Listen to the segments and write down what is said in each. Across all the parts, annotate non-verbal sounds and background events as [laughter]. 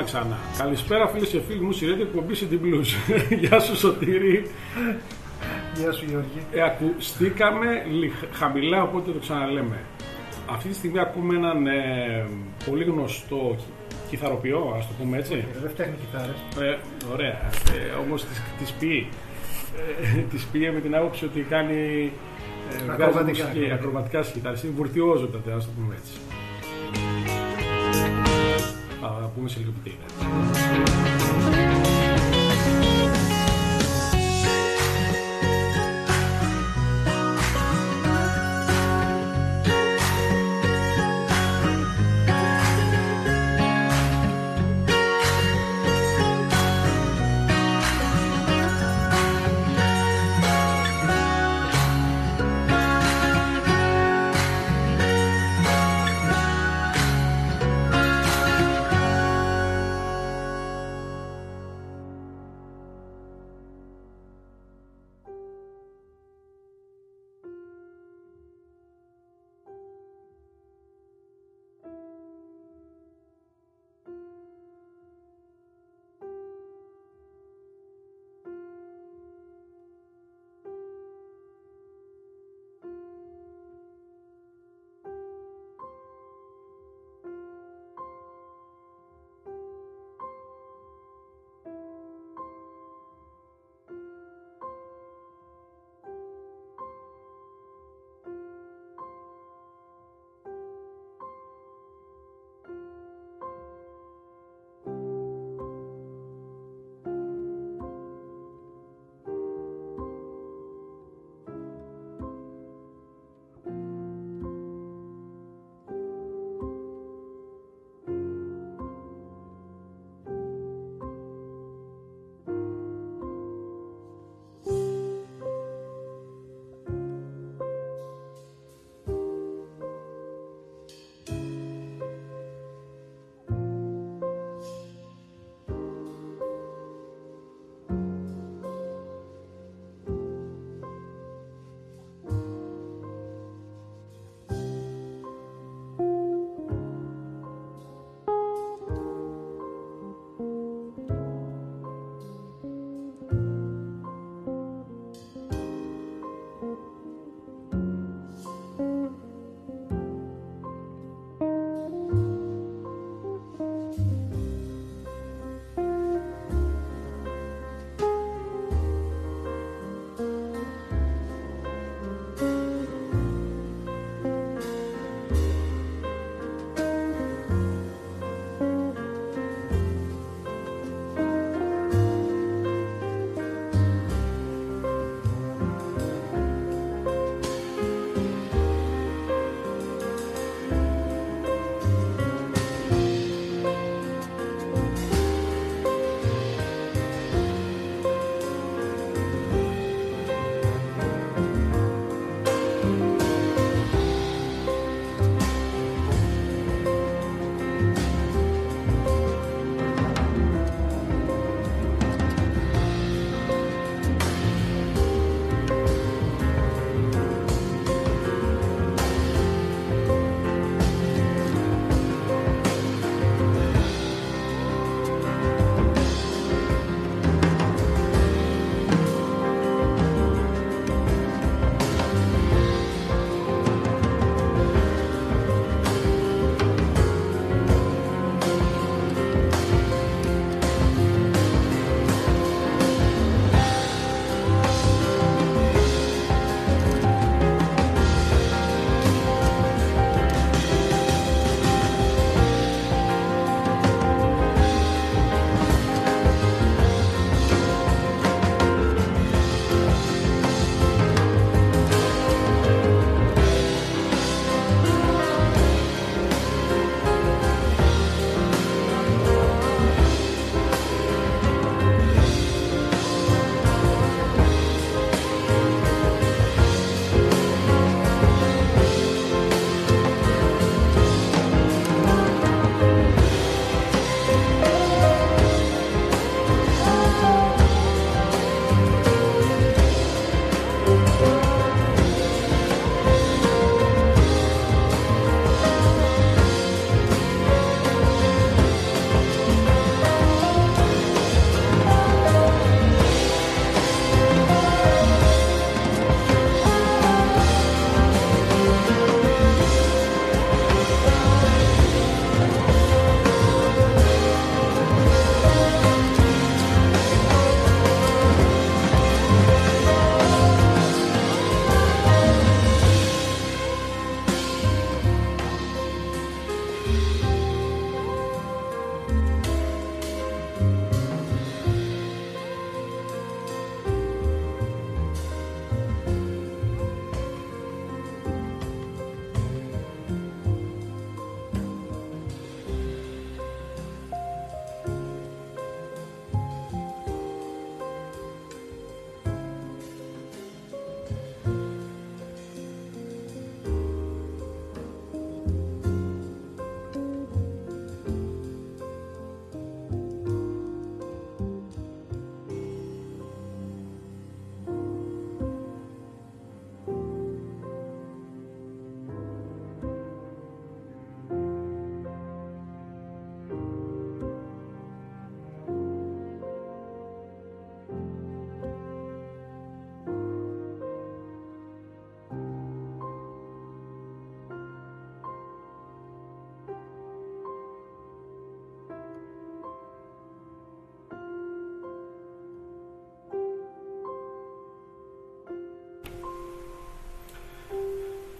Λοιπόν, πάμε ξανά. Καλησπέρα φίλες και φίλοι μου, σειρέτε εκπομπή City Blues. [laughs] Γεια σου Σωτήρη. Γεια σου Γιώργη. Ε, ακουστήκαμε λιχ- χαμηλά, οπότε το ξαναλέμε. Αυτή τη στιγμή ακούμε έναν ε, πολύ γνωστό κι- κιθαροποιό, ας το πούμε έτσι. Ε, Δεν φτιάχνει κιθάρες. Ε, ωραία. Ε, όμως τις, τις πει. Ε, τις πει με την άποψη ότι κάνει ε, βγάζει Ακροβατικά, μουσική, ακροβατικά. ακροβατικά σκητάρες. Είναι βουρτιόζωτα, ας το πούμε έτσι. Θα πούμε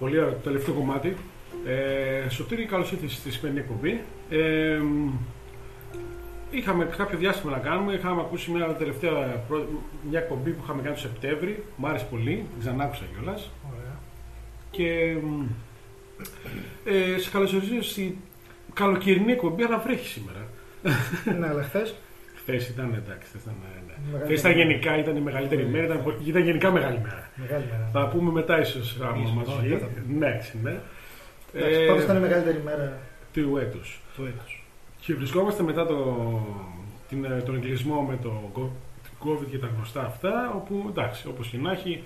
Πολύ ωραίο. Το τελευταίο κομμάτι. Ε, Σωτήρη, καλώς ήρθατε στη σημερινή εκπομπή. Ε, είχαμε κάποιο διάστημα να κάνουμε. Είχαμε ακούσει μια τελευταία προ- μια εκπομπή που είχαμε κάνει το Σεπτέμβρη. Μ' άρεσε πολύ. Την ξανά άκουσα κιόλας. Ωραία. Και μ, ε, σε καλωσορίζω στη καλοκαιρινή εκπομπή, αλλά βρέχει σήμερα. ναι, αλλά χθες. Χθες ήταν εντάξει. Χθες ήταν, ναι, ναι. Μεγάλη Χθες ήταν μέρα. γενικά ήταν η μεγαλύτερη μέρα. Ήταν, πο- ήταν γενικά μεγάλη μέρα. Μεγάλη μέρα. Θα πούμε μετά ίσως άμα Ίσως, μα όχι, βγει. δεν θα πει. Ναι, ναι. Εντάξει, Πάντως ήταν η μεγαλύτερη μέρα του έτους. του έτους. Και βρισκόμαστε μετά το, την, ε, τον εγκλισμό με το κο- COVID και τα γνωστά αυτά, όπου εντάξει, όπως και να έχει,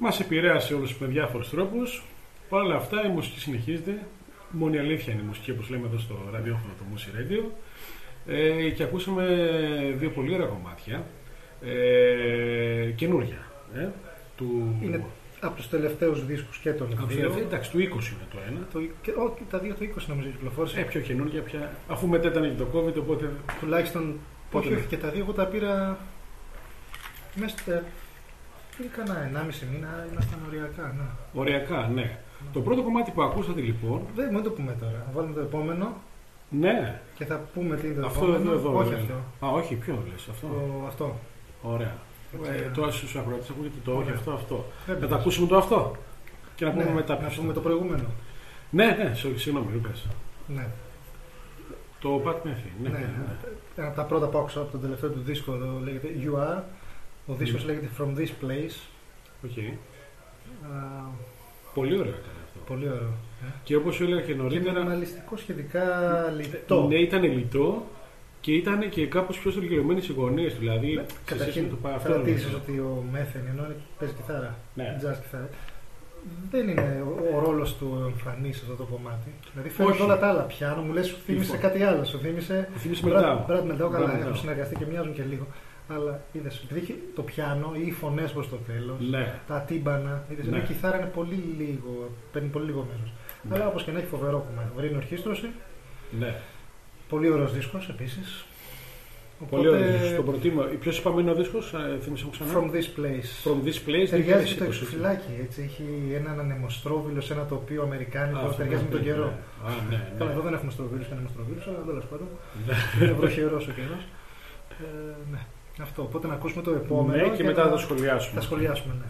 μας επηρέασε όλους με διάφορους τρόπους. Παρ' όλα αυτά η μουσική συνεχίζεται. Μόνη η αλήθεια είναι η μουσική, όπως λέμε εδώ στο ραδιόφωνο, το Music Radio. Ε, και ακούσαμε δύο πολύ ωραία κομμάτια, ε, καινούργια. Ε, του, Είναι από τους τελευταίους δίσκους και των από τους δύο. τελευταίους, εντάξει, του 20 είναι το ένα. Το, και, όχι, τα δύο το 20 νομίζω κυκλοφόρησε. Ε, πιο καινούργια, πια, αφού μετά ήταν και το COVID, οπότε Τουλάχιστον Πότε όχι, είναι; όχι, και τα δύο εγώ τα πήρα μέσα στα. Πριν κανένα 1,5 μήνα ήμασταν οριακά. Ναι. οριακά, ναι. Το πρώτο κομμάτι που ακούσατε λοιπόν, Δεν μην το πούμε τώρα. Θα βάλουμε το επόμενο ναι, και θα πούμε τι είναι το αυτό επόμενο. εδώ, εδώ. όχι ναι. αυτό. Α, όχι, ποιο λες, αυτό. Το, αυτό. Ωραία. Ε, Ε, τώρα στους ακροατές ακούγεται το όχι, Ωραία. αυτό, αυτό. δεν Θα τα πειράζει. ακούσουμε το αυτό. Και να πούμε Ναι, μετά να ποιος πούμε ήταν. το προηγούμενο. Ναι, ναι, συγ- συγγνώμη, μην πες. Ναι. Το Pat Metheny, ναι. Ναι, ναι, ναι. Ένα από τα πρώτα που άκουσα από τον τελευταίο του δίσκο εδώ λέγεται You Are. Ο δίσκος Ναι. λέγεται From This Place. Οκ. Α, Πολύ ωραίο ήταν αυτό. πολύ ωραίο. Και όπως σου έλεγα και Και νωρίτερα, μινιμαλιστικό σχετικά λιτό. ναι, ήταν λιτό και ήταν και κάπως πιο στρογγυλωμένες οι γωνίες του. Δηλαδή, σε σχέση με Καταρχήν, το παραφέρον. παρατήρησες ότι ο Μέθεν, ενώ είναι- παίζει κιθάρα, Ναι. jazz κιθάρα, δεν είναι ο, ο ρόλος του εμφανής σε αυτό το κομμάτι. Δηλαδή φαίνεται Όχι. όλα τα άλλα πιάνο, μου λες σου θύμισε Λοιπόν. κάτι άλλο. Σου θύμισε. Μου θύμισε μετά. Μπράτ Μελτάου, καλά, Brad Mehldau. έχουν συνεργαστεί και μοιάζουν και λίγο. Αλλά είδες, επειδή έχει το πιάνο ή οι φωνές προς το τέλος, Ναι. τα τύμπανα, είδες, Ναι. η κιθάρα είναι πολύ λίγο, παίρνει πολύ λίγο μέρος. Ναι. Αλλά όπως και να έχει φοβερό κομμάτι. Βρήνει ορχήστρωση, Ναι. πολύ ωραίος δίσκος επίσης. Πολύ ωραίος. Το προτείνω. Ποιο είπαμε είναι ο δίσκος, θυμίσαι μου ξανά. From this place. From this place. Ταιριάζει και το 2020. εξωφυλάκι, έτσι. Έχει έναν ανεμοστρόβιλο σε ένα τοπίο αμερικάνικο, Α, αυτό ταιριάζει με τον ναι, καιρό. ναι. Α, ναι, Καλά, ναι. εδώ δεν έχουμε στροβίλους και ανεμοστροβίλου, αλλά τέλος πάντων. Ναι. Είναι βροχερός ο καιρός. Ε, ναι. Αυτό. Οπότε να ακούσουμε το επόμενο. Ναι, και μετά θα να- το σχολιάσουμε. Θα σχολιάσουμε, ναι.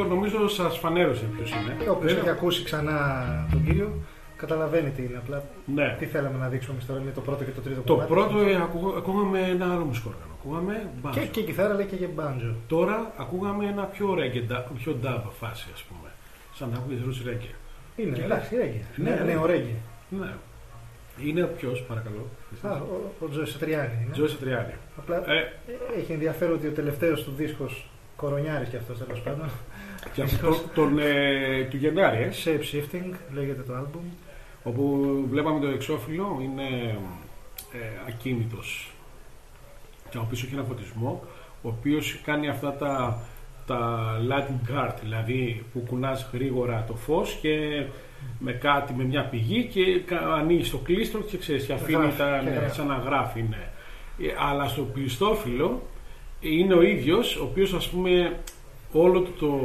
Αυτό νομίζω σας φανέρωσε ποιος είναι. Όποιος Βέβαια, έχει ακούσει ξανά τον κύριο, καταλαβαίνει τι είναι. Απλά Ναι. τι θέλαμε να δείξουμε εμείς τώρα με το πρώτο και το τρίτο Το κομμάτι. πρώτο ε, ακού- ακούγαμε ένα άλλο μουσικό όργανο. Ακούγαμε μπάντζο. Και, και κιθάρα λέει και για μπάντζο. Τώρα ακούγαμε ένα πιο reggae, da- πιο dub φάση ας πούμε. Σαν να ακούγεται ρούτσι reggae. Είναι, Και- εντάξει, ρέγγι. Ναι, Ναι, ναι. ναι, ο ρέγγι. Ναι. Είναι ποιος, παρακαλώ. Α, ο, ο Τζο Σετριάνη είναι. Τζόι Σατριάνη. Απλά Ε, ε, έχει ενδιαφέρον ότι ο τελευταίος του δίσκος κορονιάρης κι αυτός τέλος πάντων. Και αυτό τον, τον, ε, του Γενάρη, ε, Shape Shifting λέγεται το album. όπου βλέπαμε το εξώφυλλο, είναι ε, ακίνητος και από πίσω έχει ένα φωτισμό ο οποίος κάνει αυτά τα, τα lighting guard δηλαδή που κουνάς γρήγορα το φως και με κάτι, με μια πηγή και κα- ανοίγεις το κλίστρο και ξέρεις και αφήνει Γράφει, τα, και ναι, γράφει. σαν να γράφει ναι. Ε, αλλά στο πλιστόφυλλο είναι ο ίδιος ο οποίος ας πούμε όλο του το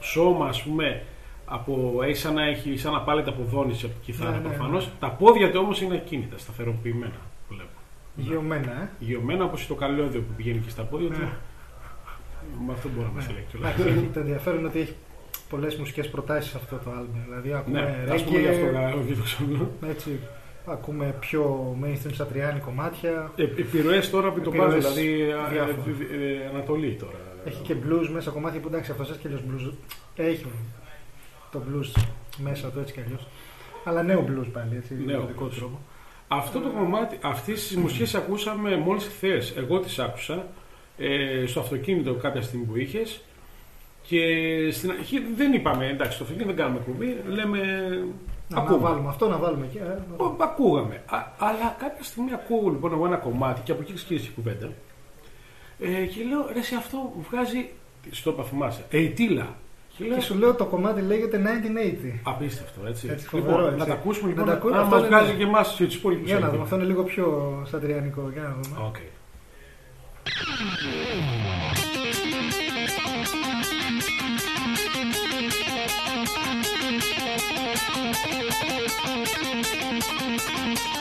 σώμα ας πούμε από, έχει σαν να έχει σαν να πάλεται από δόνηση από τη κιθάρα Ναι, ναι, προφανώς ναι. τα πόδια του όμως είναι ακίνητα, σταθεροποιημένα βλέπω. Γιωμένα, ε. Γεωμένα όπως το καλώδιο που πηγαίνει και στα πόδια του Ναι. με αυτό μπορώ να μας Ναι. λέει Εντάξει, κιόλας. έχει- Το ενδιαφέρον είναι ότι έχει πολλές μουσικές προτάσεις αυτό το album. Δηλαδή ακούμε Ναι, ας πούμε γι' αυτό reggae, να όχι το ξέρω. έτσι, ακούμε πιο mainstream σατριάνη κομμάτια. Ε, Επιρροές τώρα που το Επιρροές πάζω, δηλαδή ε, διάφορα. ε, ε, Ανατολή τώρα. Έχει και blues μέσα κομμάτια που εντάξει αυτός σας και αλλιώς blues. Έχει το blues μέσα του έτσι κι αλλιώς. Αλλά νέο blues πάλι έτσι. Νέο με δικό blues. τρόπο. Αυτό το κομμάτι, αυτές τις μουσικές ακούσαμε μόλις χθες. Εγώ τις άκουσα ε, στο αυτοκίνητο κάποια στιγμή που είχες και στην αρχή δεν είπαμε εντάξει στο αυτοκίνητο δεν κάνουμε κουμπί, λέμε Να, να ακούμε. βάλουμε αυτό, να βάλουμε εκεί. ε, να- Ο- Ακούγαμε. Α, αλλά κάποια στιγμή ακούω λοιπόν εγώ ένα κομμάτι και από εκεί ξεκίνησε η κουβέντα. Ε, και λέω, ρε, σε αυτό βγάζει. Στο είπα, θυμάσαι. Ειτήλα. Και, λέω, σου λέω το κομμάτι λέγεται 1980. Απίστευτο, έτσι. έτσι, λοιπόν, φοβερό, λοιπόν, έτσι. Να τα ακούσουμε λοιπόν. Να τα ακούσουμε, μα βγάζει και εμάς του υπόλοιπου. Για να δούμε, αυτό είναι λίγο πιο σαντριανικό. Για να δούμε. Okay. Thank you.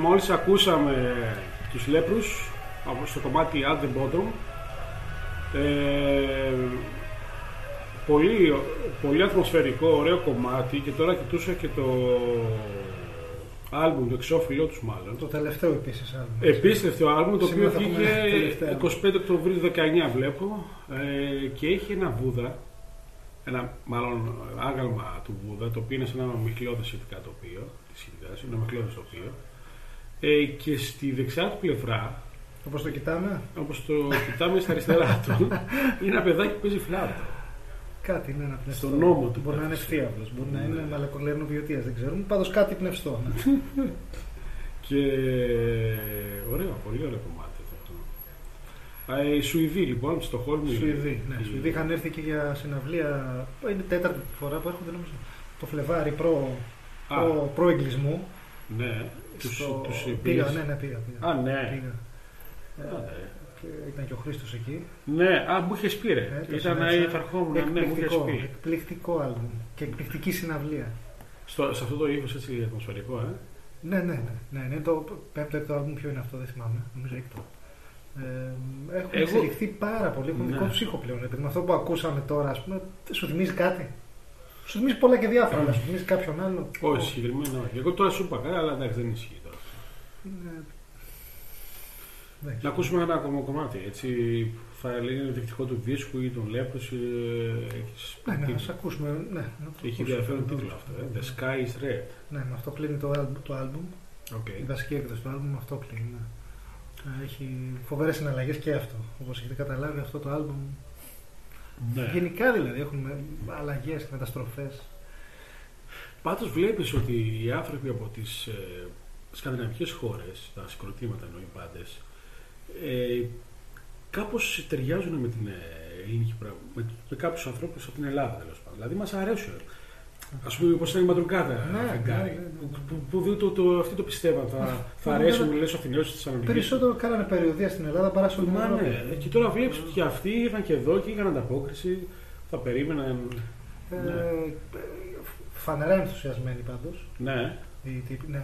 Μόλις ακούσαμε τους Λέπρους από στο κομμάτι At the Bottom ε, πολύ, πολύ ατμοσφαιρικό, ωραίο κομμάτι και τώρα κοιτούσα και το άλμπουμ, το εξώφυλλό τους μάλλον. Το τελευταίο επίσης άλμπουμ. Επίσης τελευταίο άλμπουμ το οποίο Σήμερα θα πούμε βγήκε τελευταία. 25 Οκτωβρίου 19 βλέπω ε, και έχει ένα βούδα ένα μάλλον άγαλμα του Βούδα το οποίο είναι σε ένα ομιχλώδες σχετικά τοπίο της Ινδίας, είναι ομιχλώδες τοπίο ε, και στη δεξιά του πλευρά Όπως το κοιτάμε, όπως το κοιτάμε στα αριστερά του [laughs] είναι ένα παιδάκι που παίζει φλάουτα κάτι είναι ένα πνευστό. Στον νόμο του Μπορεί να είναι πέφτει. ευθύαυλο, μπορεί να Ναι. είναι μαλακολέρνο βιωτεία, δεν ξέρουμε. Πάντως κάτι πνευστό. ναι. [laughs] και ωραίο, πολύ ωραίο κομμάτι αυτό. Α, Οι Σουηδοί λοιπόν, στη Στοχόλμη. Σουηδοί. Ναι, οι- Σουηδοί είχαν έρθει και για συναυλία. Είναι η τέταρτη φορά που έρχονται νομίζω. Το Φλεβάρι προ, Α, προ, προεγκλισμού. ναι, τους, Στο- τους πήγα, πήγες. ναι, ναι, πήγα. πήγα. Α, ναι. Πήγα. Α, Ε, ναι. και ήταν και ο Χρήστος εκεί. Ναι, α, μου είχες πει ρε. Ε, το Ήταν συνάντησα. η Φαρχόμουν, ναι, μου είχες εκπληκτικό, πει. εκπληκτικό άλμπουμ και εκπληκτική συναυλία. Στο, σε αυτό το ύφο έτσι ατμοσφαιρικό, ε. Ναι, ναι, ναι. ναι, ναι το πέμπτο έκτο άλμπουμ ποιο είναι αυτό, δεν θυμάμαι. Νομίζω έκτο. Ε, έχουν Εγώ- εξελιχθεί πάρα πολύ. Έχουν Ναι. δικό του ήχο πλέον. Επειδή με αυτό που ακούσαμε τώρα, ας πούμε, σου θυμίζει κάτι; Σου θυμίζει πολλά και διάφορα, αλλά σου θυμίζει κάποιον άλλο; Όχι, συγκεκριμένα όχι. Εγώ τώρα σου είπα καλά, αλλά εντάξει δεν ισχύει τώρα. Είναι- δεν Να ξέρω. ακούσουμε ένα ακόμα κομμάτι, έτσι. Θα είναι δεικτικό του δίσκου ή των Λέπρους. Ε, έχεις Ναι, ναι, τίτλο. ας ακούσουμε. Ναι, να το Έχει ακούσουμε. ενδιαφέρον τίτλο αυτό. Ε. The Sky is Red. Ναι, με αυτό κλείνει το, άλμ- το άλμπουμ. Okay. Η βασική έκδοση του άλμπουμ με αυτό κλείνει. Ναι. Ε, Έχει φοβερές συναλλαγές και αυτό. Όπως έχετε καταλάβει, αυτό το άλμπουμ. Ναι. Γενικά δηλαδή έχουν αλλαγές και μεταστροφές. Πάντως βλέπεις ότι οι άνθρωποι από τις ε, σκανδιναβικές χώρες, τα συγκροτήματα εννοεί πάντες, ε, κάπως ταιριάζουν με την ε, ελληνική πράγμα, με, με κάποιους ανθρώπους από την Ελλάδα τέλος πάντων. Δηλαδή μας αρέσουν. Ας πούμε όπως ήταν η Μαντρουγκάτα Ναι, φεγγάρι, ναι, ναι, ναι. που, που, που, που το, το, αυτοί το πιστεύαν, θα, θα Ναι, αρέσουν ναι. λες στους Αθηναίους της Θεσσαλονίκης. Περισσότερο κάνανε περιοδία στην Ελλάδα παρά σε όλη την Μα Ευρώπη. ναι, και τώρα βλέπεις ότι και αυτοί ήρθαν και εδώ και είχαν ανταπόκριση, θα περίμεναν. Ε, Ναι. Φανερά ενθουσιασμένοι πάντως. Ναι, Ναι, ναι, ναι.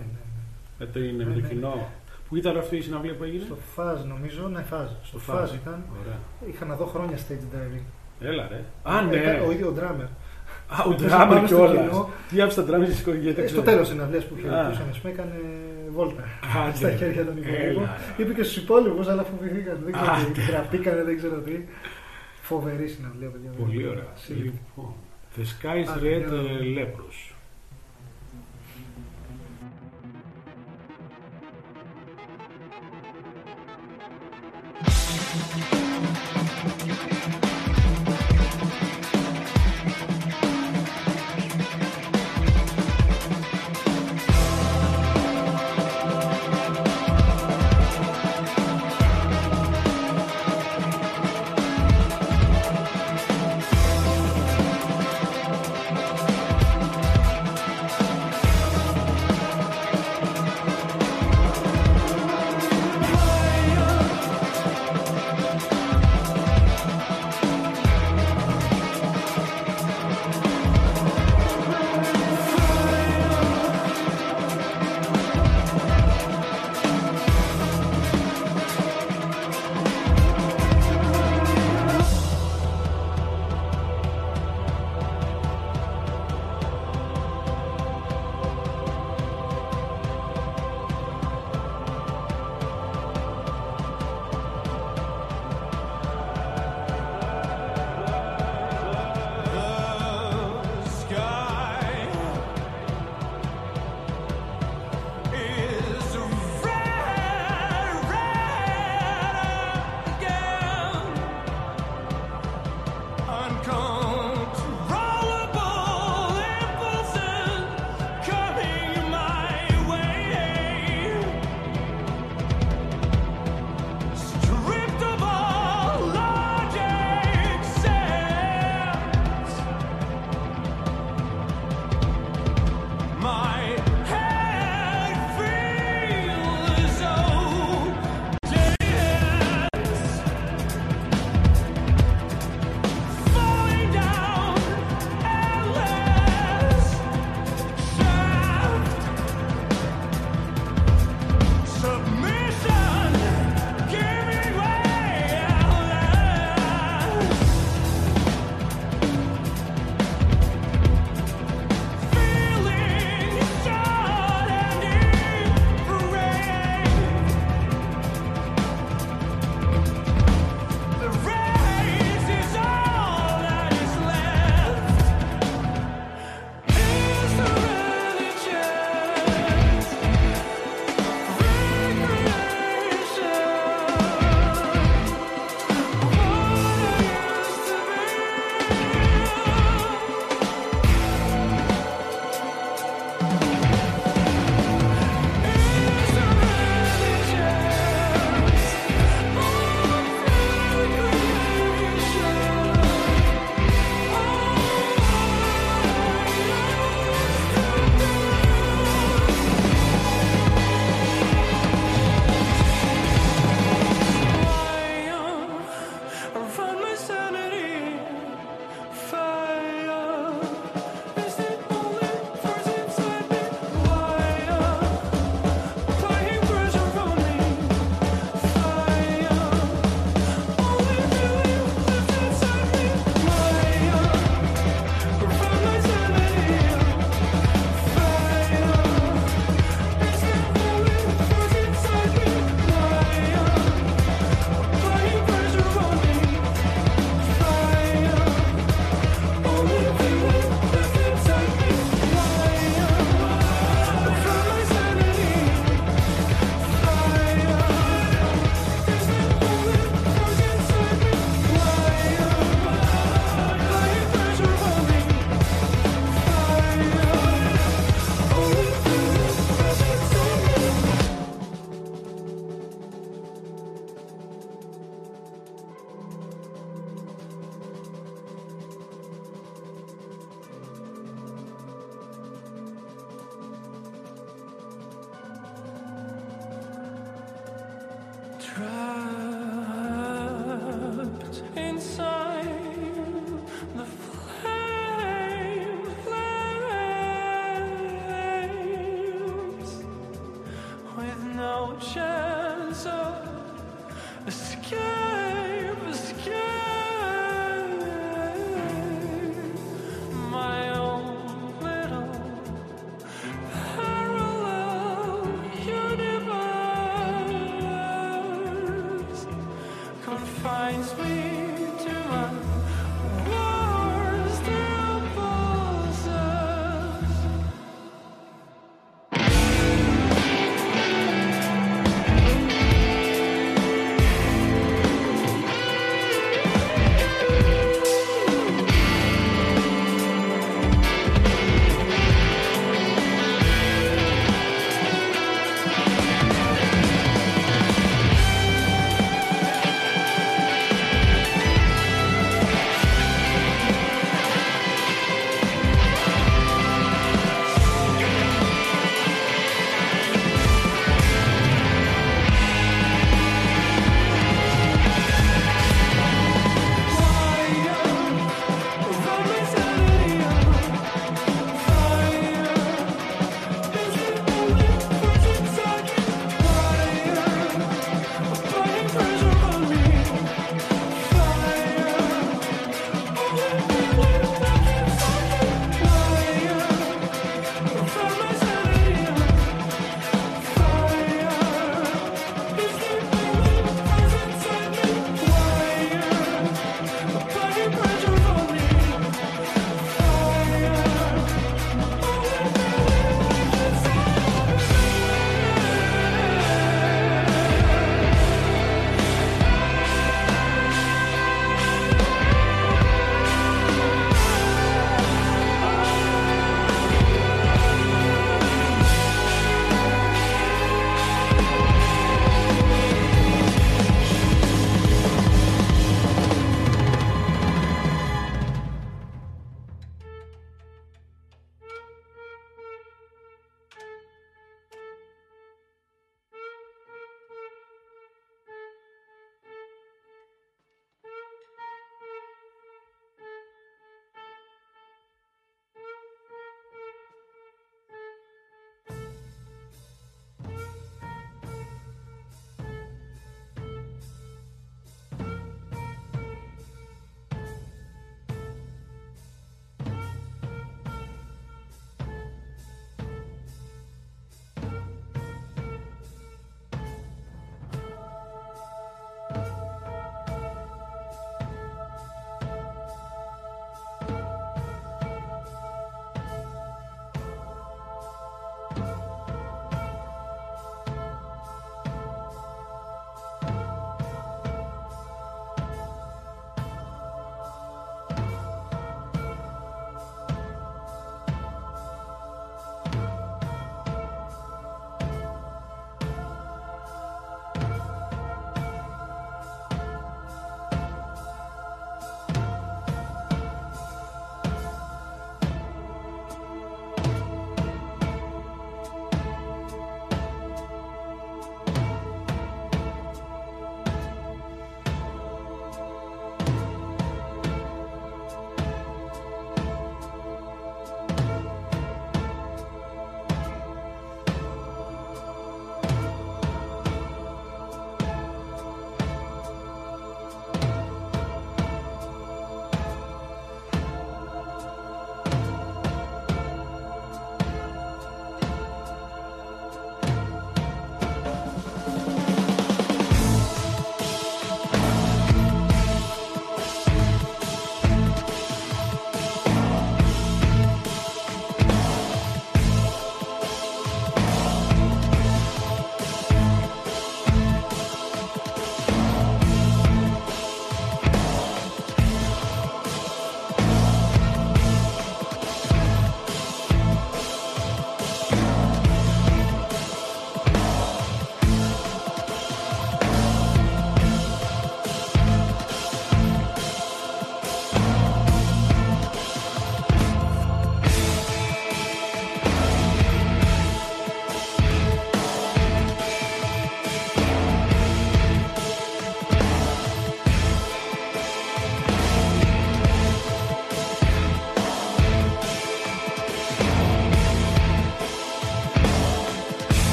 με το, είναι, με Ναι, το ναι. κοινό. Πού ήταν αυτή η συναυλία που έγινε; Στο Φάζ νομίζω, ναι, Φάζ. Στο Στο Φάζ Fuzz. ήταν. Ωραία. Είχα να δω χρόνια stage diving. Έλα ρε. Α, ναι. Ε, Ο ίδιο ο drummer. Α, ο Πέσαμε ντράμερ πάνω στο κιόλας. κοινό. Τι άφησε τα ντράμερ στι Ε, κολλιέ. στο τέλος τη συναυλία που Α. χαιρετούσαμε, ας πούμε, έκανε βόλτα Άντε. στα χέρια των υπόλοιπων. Έλα. Είπε και στους υπόλοιπους, αλλά φοβηθήκαν. Δεν ξέρω Άντε. τι. Γραφτήκανε, δεν ξέρω τι. Φοβερή συναυλία, παιδιά. Πολύ ωραία. Σύλληπτη. Λοιπόν, The Sky's Α, Red για να ε, δούμε. Leprous. Thank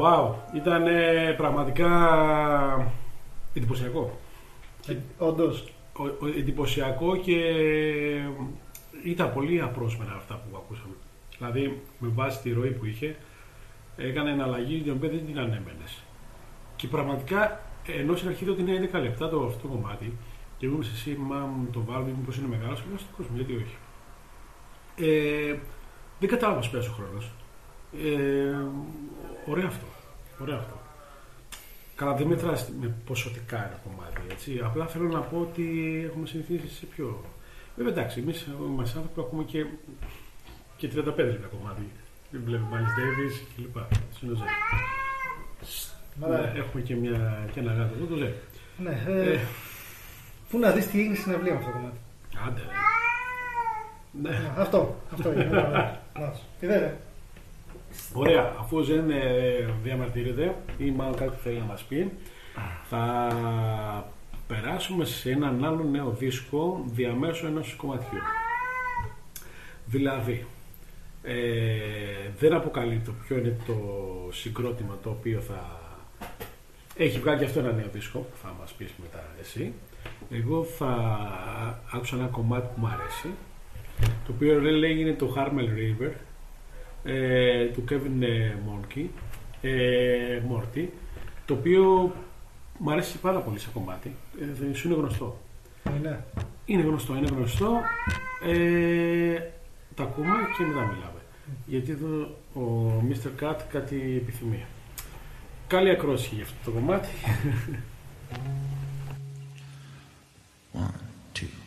Wow, ήταν πραγματικά εντυπωσιακό. Ε, Όντως. Ο- ο- εντυπωσιακό και ήταν πολύ απρόσμενα αυτά που ακούσαμε. Δηλαδή, με βάση τη ροή που είχε, έκανε εναλλαγή την οποία δεν την ανέμενες. Και πραγματικά, ενώ στην αρχή είδα ότι είναι 11 λεπτά το αυτό το κομμάτι, και εγώ είμαι σε εσύ, μα μου το βάλουμε, μήπως είναι μεγάλος, και λέω στον κόσμο, γιατί όχι. Ε, δεν κατάλαβα πώς πέρασε ο χρόνος. Ε, ωραίο αυτό. Ωραίο αυτό. Καλά, δεν μετράς με ποσοτικά ένα κομμάτι. Έτσι. Απλά θέλω να πω ότι έχουμε συνηθίσει σε πιο. Βέβαια, εντάξει, εμείς είμαστε άνθρωποι που έχουμε και, και 35 λεπτά κομμάτι. Δεν βλέπουμε Miles Davis κλπ. Στην Οζέ. Μαλά. Ναι, έχουμε και, μια, και ένα γάτο εδώ, το Ζέ. Ναι, ε, Ε, Πού να δεις τι έγινε στην αυλή με αυτό το κομμάτι. άντε. ρε. Ναι. Ναι, αυτό, αυτό είναι. Ναι, ναι. Να σου. Είδατε. Ωραία, αφού δεν ε, διαμαρτύρεται ή μάλλον κάτι θέλει να μας πει, θα περάσουμε σε έναν άλλο νέο δίσκο διαμέσου ενός κομματιού. Δηλαδή, ε, δεν αποκαλύπτω ποιο είναι το συγκρότημα το οποίο θα έχει βγάλει και αυτό ένα νέο δίσκο που θα μας πεις μετά εσύ. Εγώ θα άκουσα ένα κομμάτι που μου αρέσει το οποίο λέγεται το Harmel River ε, του Kevin ε, Monkey, ε, Morty, το οποίο μου αρέσει πάρα πολύ σαν κομμάτι. Ε, δεν σου είναι γνωστό. Ναι. Είναι γνωστό, είναι γνωστό. Ε, τα ακούμε και μετά μιλάμε. Γιατί εδώ ο Mr. Cat κάτι επιθυμεί. Καλή ακρόαση για αυτό το κομμάτι. One, two,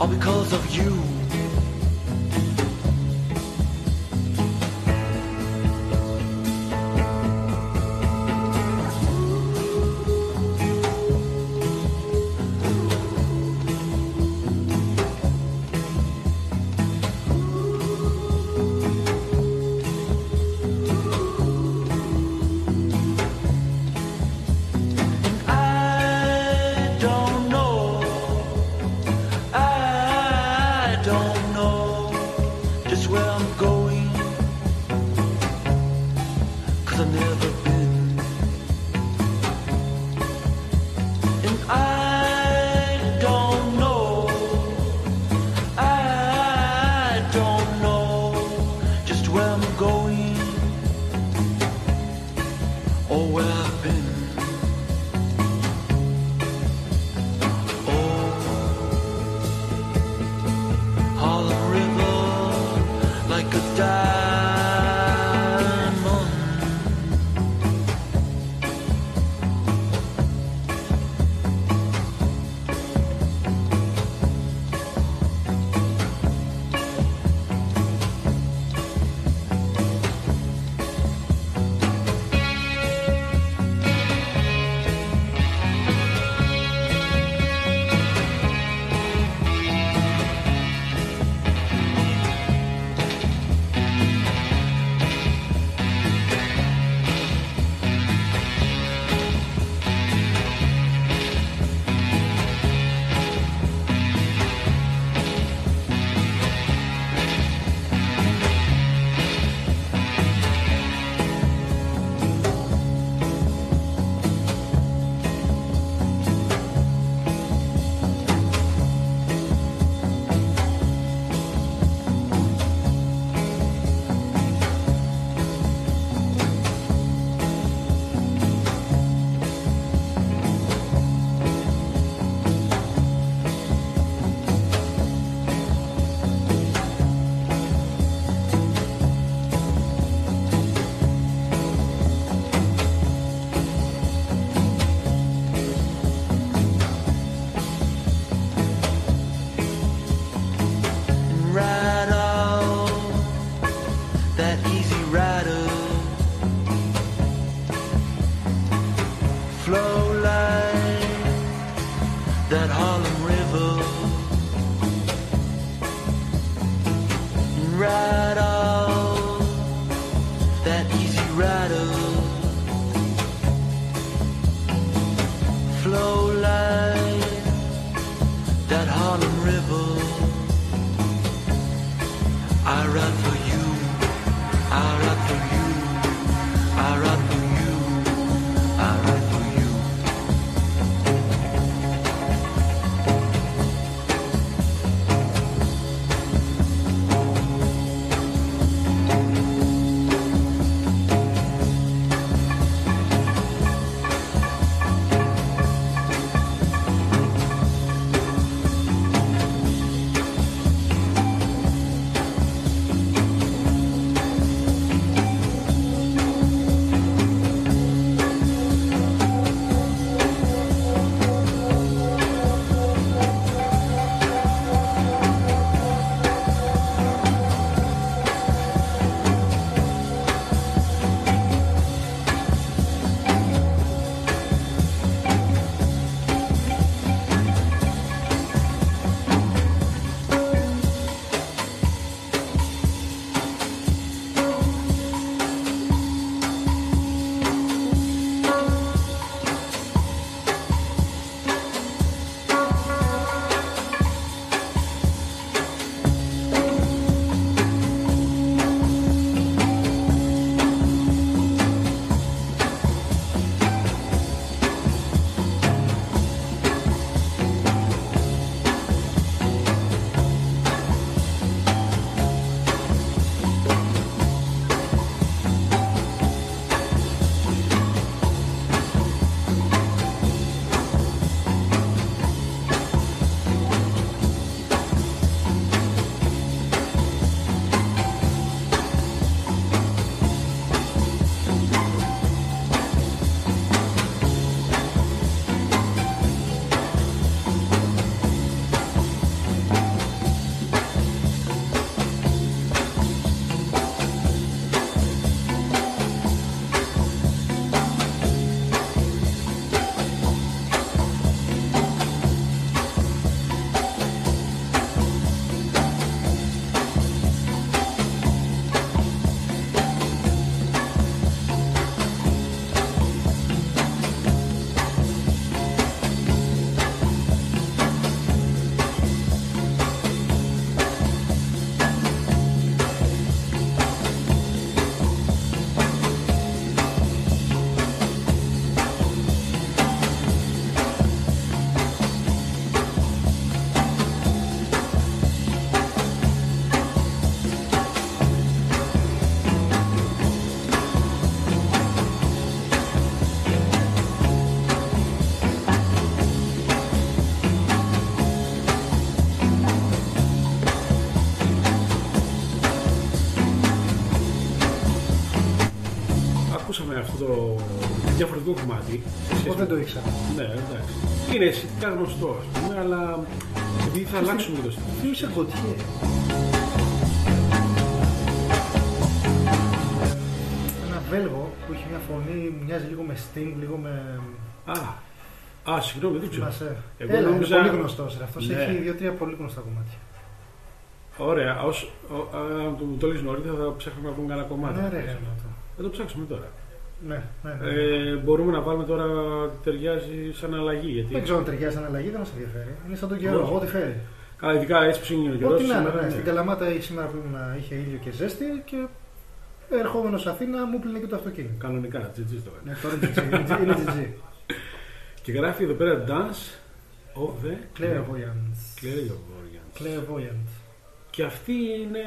All because of you. Διαφορετικό κομμάτι. σε σχέση Εγώ δεν με- το ήξερα. Ναι, εντάξει. Είναι σχετικά γνωστό, ας πούμε, αλλά επειδή θα αλλάξουμε και το στυλ. Ποιος είσαι Γκοτιέ. Ένα Βέλγο που έχει μια φωνή, μοιάζει λίγο με Sting, λίγο με. Α, α, συγγνώμη, δεν ξέρω. Θυμάσαι. Εγώ Έλα, νόμιζα- είναι πολύ γνωστός. Αυτός Ναι. έχει δύο-τρία πολύ γνωστά κομμάτια. Ωραία, ως, ο, αν το, το λες νωρίτερα θα ψάχνουμε να πούμε κανένα κομμάτι. Ναι, ρε, γάμο το. Θα το ψάξουμε τώρα. Ναι, ναι, ναι. Ε, μπορούμε να βάλουμε τώρα ότι ταιριάζει σαν αλλαγή. Γιατί... Δεν ξέρω αν ταιριάζει σαν αλλαγή, δεν μας ενδιαφέρει. Είναι σαν τον καιρό, Όχι. ό,τι φέρει. Καλά, ειδικά έτσι που είναι ο καιρός Ό,τι να είναι. σήμερα, ναι. ναι. Στην Καλαμάτα η- σήμερα που ήμουν είχε ήλιο και ζέστη και ερχόμενος Αθήνα μου πλύνε και το αυτοκίνητο. Κανονικά, τζιτζί το Ναι, τώρα είναι GG, είναι GG, είναι GG. [laughs] Και γράφει εδώ πέρα dance of the Clairvoyance. Clairvoyance. Clairvoyant. Και αυτή είναι.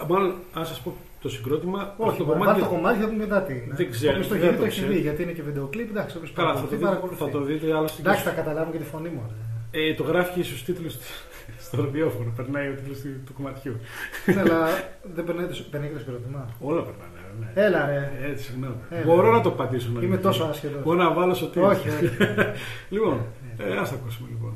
ε, Μάλλον, αν σας πω το συγκρότημα. Όχι, το το κομμάτι. το κομμάτι θα πούμε μετά τι είναι. Δεν ξέρω, Όποιος το δεν έχει δει, το το έχει ξέρω. δει, γιατί είναι και βίντεο κλιπ. Εντάξει, όποιος Καλά, θα παρακολουθεί, το, δείτε, παρακολουθεί. θα το δείτε άλλωστε. και Εντάξει, στο- θα καταλάβουν και τη φωνή μου. ρε. Ε, το γράφει και στους τίτλους [laughs] στο ραδιόφωνο. Περνάει ο τίτλος του, του κομματιού. Ναι, αλλά δεν περνάει το, περνάει και το συγκρότημα. Όλα περνάνε. Ναι. Έλα ρε. Έτσι, συγγνώμη. Έλα. Μπορώ να το πατήσω. να Είμαι είναι. τόσο άσχετος. Μπορώ να βάλω στο τίτλο. Όχι, όχι. [laughs] Λοιπόν, ε, ας τα ακούσουμε λοιπόν.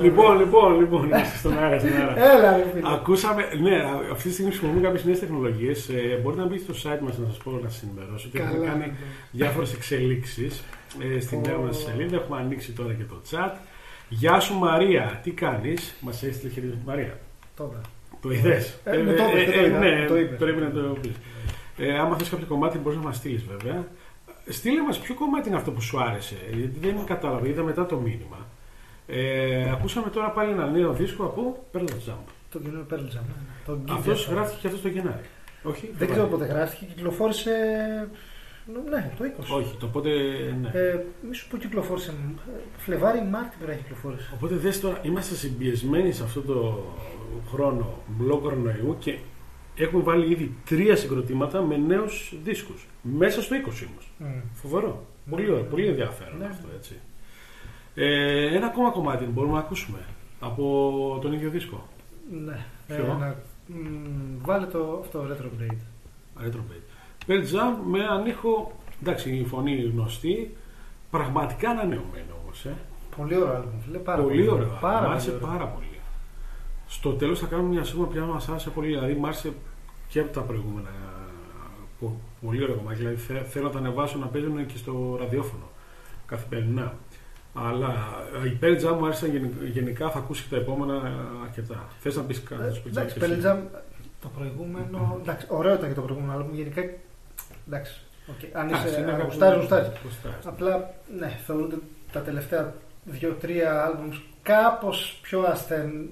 Λοιπόν, λοιπόν, λοιπόν, είμαστε στον αέρα, στον αέρα. [laughs] Έλα, ρε φίλε. Ακούσαμε, ναι, αυτή τη στιγμή χρησιμοποιούμε κάποιες νέες τεχνολογίες. Ε, μπορείτε να μπείτε στο site μας να σας πω να σας ενημερώσω ότι έχουμε Καλά. κάνει διάφορες εξελίξεις ε, στην νέα μας Ω. σελίδα. Έχουμε ανοίξει τώρα και το chat. Γεια σου Μαρία, τι κάνεις, μας έστειλε χαιρετισμό Μαρία. Τότε. Το είδες; Ε, με το είπες, το είδα, ναι, το είπες. πρέπει να το πει. Ε, άμα θες κάποιο κομμάτι, μπορείς να μας στείλεις βέβαια. Στείλε μας ποιο κομμάτι είναι αυτό που σου άρεσε, γιατί δεν κατάλαβα, είδα μετά το μήνυμα. Ε, ακούσαμε τώρα πάλι ένα νέο δίσκο από Pearl Jump. Το κοινό Pearl Jam. ναι. Το Αυτός Give Yourself. γράφτηκε αυτός το Γενάρη. Όχι, Δεν ξέρω Φεβρουάριο. πότε γράφτηκε, κυκλοφόρησε. Ναι, το 20. Όχι, το πότε. Ναι. Ε, μη σου πω κυκλοφόρησε. ε, Φλεβάρι, Μάρτι πρέπει να κυκλοφόρησε. Οπότε δες τώρα, είμαστε συμπιεσμένοι σε αυτό το χρόνο μπλοκ κορονοϊού και έχουμε βάλει ήδη τρία συγκροτήματα με νέους δίσκους. Μέσα στο 20 όμως. Μμ. Φοβερό. Πολύ ωραίο, πολύ ενδιαφέρον Ναι. αυτό έτσι. Ε, ένα ακόμα κομμάτι μπορούμε να ακούσουμε από τον ίδιο δίσκο. Ναι. Ποιο; Ε, να- μ, βάλε το αυτό retrograde. Retrobate. Pearl Jam με έναν ήχο, εντάξει η φωνή γνωστή, πραγματικά ανανεωμένο όμως. Ε. Πολύ ωραίο άλμπουμ, φίλε. Πάρα πολύ ωραίο. Πάρα μ' πολύ άρεσε ωραίο. πάρα πολύ. Στο τέλος θα κάνουμε μια σίγουρα πια μας άρεσε πολύ. Δηλαδή, μ' άρεσε και από τα προηγούμενα. πο- Πολύ ωραίο κομμάτι. Δηλαδή, θε- θέλω να τα ανεβάσω να παίζουν και στο ραδιόφωνο καθημερινά. Αλλά ε, η Pearl Jam μου άρεσαν γενι- γενικά, θα ακούσει και τα επόμενα ε, αρκετά. Θες να πεις κάτι, να σου Ε, πει Εντάξει, κάτι. Pearl εσύ; Jam, το προηγούμενο. Εντάξει, ωραίο ήταν και το προηγούμενο άλμπουμ. Γενικά. Εντάξει. οκ. Αν Εντάξει, είσαι είναι κάπου- γουστάρει, γουστάρει. γουστάρεις. Απλά, ναι, θεωρούνται τα τελευταία δύο-τρία άλμπουμς κάπως πιο ασθεν...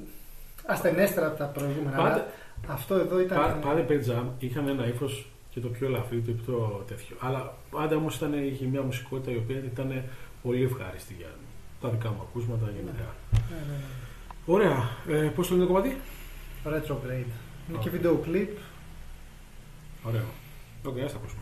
ασθενέστερα από τα προηγούμενα. Πάντα- αλλά αυτό εδώ ήταν... Πά- Πάντα οι Pearl Jam είχαν ένα ύφος και το πιο ελαφρύ, το πιο τέτοιο. Αλλά πάντα όμως είχε μια μουσικότητα η οποία ήταν πολύ ευχάριστη για τα δικά μου ακούσματα γενικά. Ναι, ναι, ναι. Ωραία. Ε, Πώς το είναι το κομμάτι; Retrograde. Είναι και Οκ. βίντεο κλιπ. Ωραίο. Οκ, ας τα ακούσουμε.